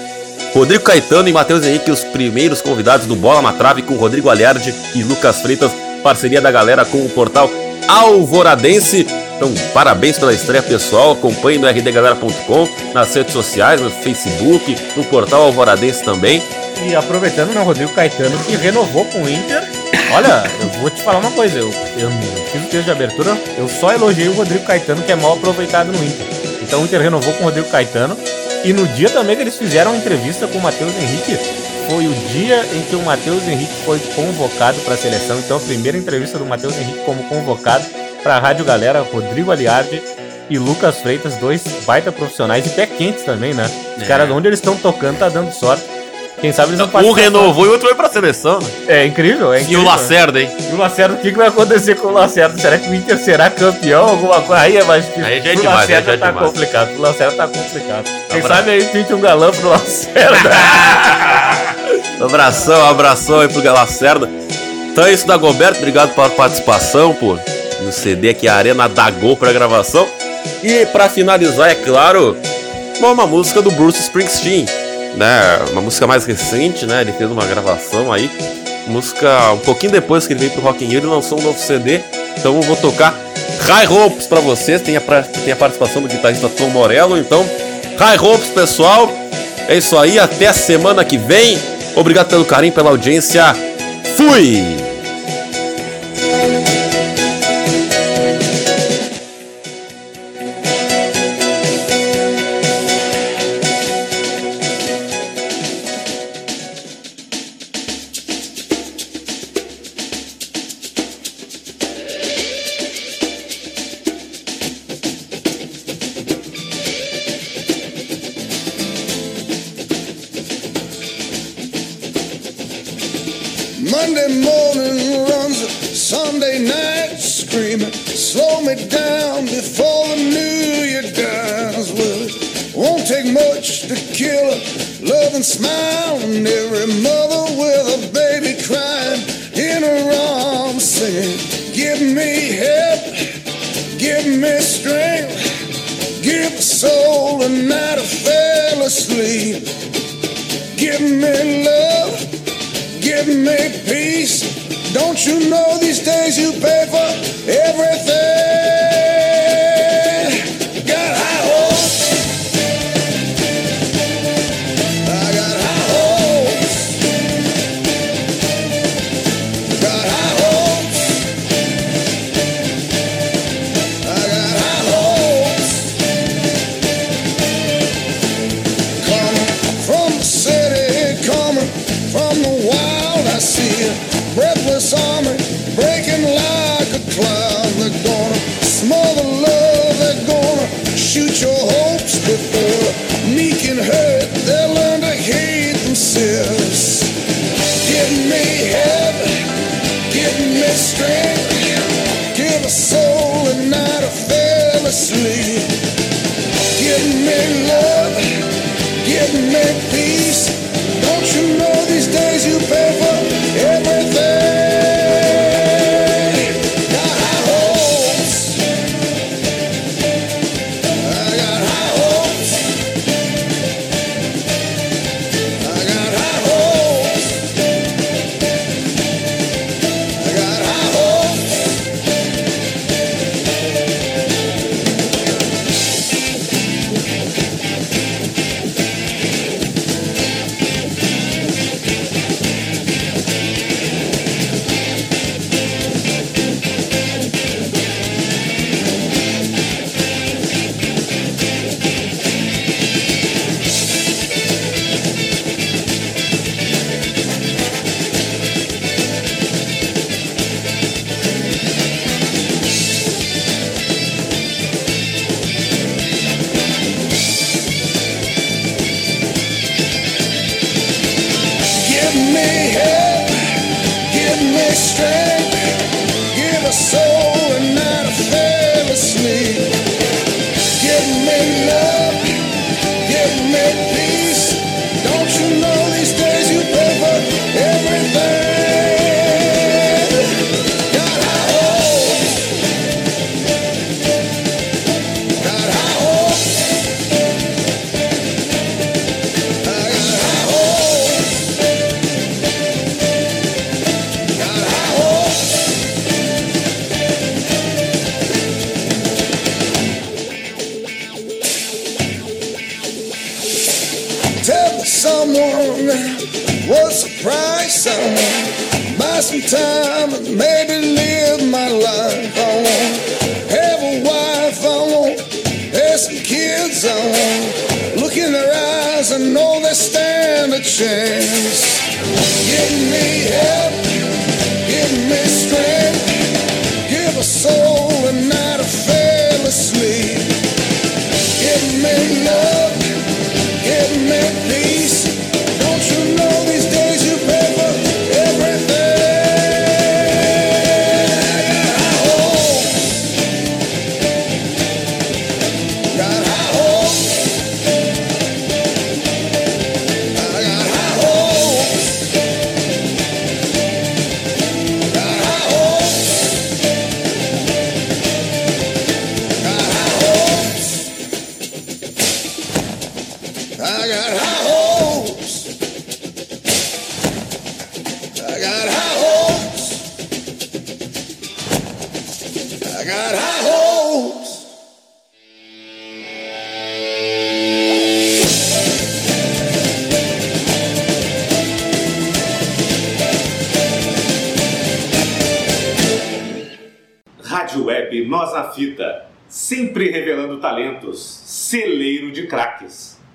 Rodrigo Caetano e Matheus Henrique, os primeiros convidados do Bola na Trave com Rodrigo Aliardi e Lucas Freitas, parceria da galera com o portal Alvoradense. Então, parabéns pela estreia pessoal. Acompanhe no rdgalera.com, nas redes sociais, no Facebook, no portal Alvoradense também. E aproveitando, né, Rodrigo Caetano, que renovou com o Inter. Olha, eu vou te falar uma coisa, eu, eu fiz o texto de abertura, eu só elogiei o Rodrigo Caetano, que é mal aproveitado no Inter. Então o Inter renovou com o Rodrigo Caetano. E no dia também que eles fizeram a entrevista com o Matheus Henrique, foi o dia em que o Matheus Henrique foi convocado para a seleção. Então a primeira entrevista do Matheus Henrique como convocado para a Rádio Galera, Rodrigo Aliardi e Lucas Freitas, dois baita profissionais e pé quentes também, né? Os É. caras, onde eles estão tocando, tá dando sorte. Quem sabe eles vão Um renovou e o outro foi pra seleção. né? É incrível, é E incrível. o Lacerda, hein? E o Lacerda, o que, que vai acontecer com o Lacerda? Será que o Inter será campeão? Alguma coisa? Aí é mais difícil. Aí já é o demais, Lacerda aí já é tá demais. complicado. O Lacerda tá complicado. Quem sabe aí pinte um galã pro Lacerda. *laughs* Abração, abração aí pro Lacerda. Então é isso da Goberto, obrigado pela participação, pô. No CD aqui, a Arena da Gol pra gravação. E pra finalizar, é claro, uma música do Bruce Springsteen, né? Uma música mais recente, né? Ele fez uma gravação aí. Música um pouquinho depois que ele veio pro Rock in Rio, ele lançou um novo CD. Então eu vou tocar High Hopes pra vocês. Tem a, tem a participação do guitarrista Tom Morello. Então, High Hopes, pessoal. É isso aí, até a semana que vem. Obrigado pelo carinho, pela audiência. Fui!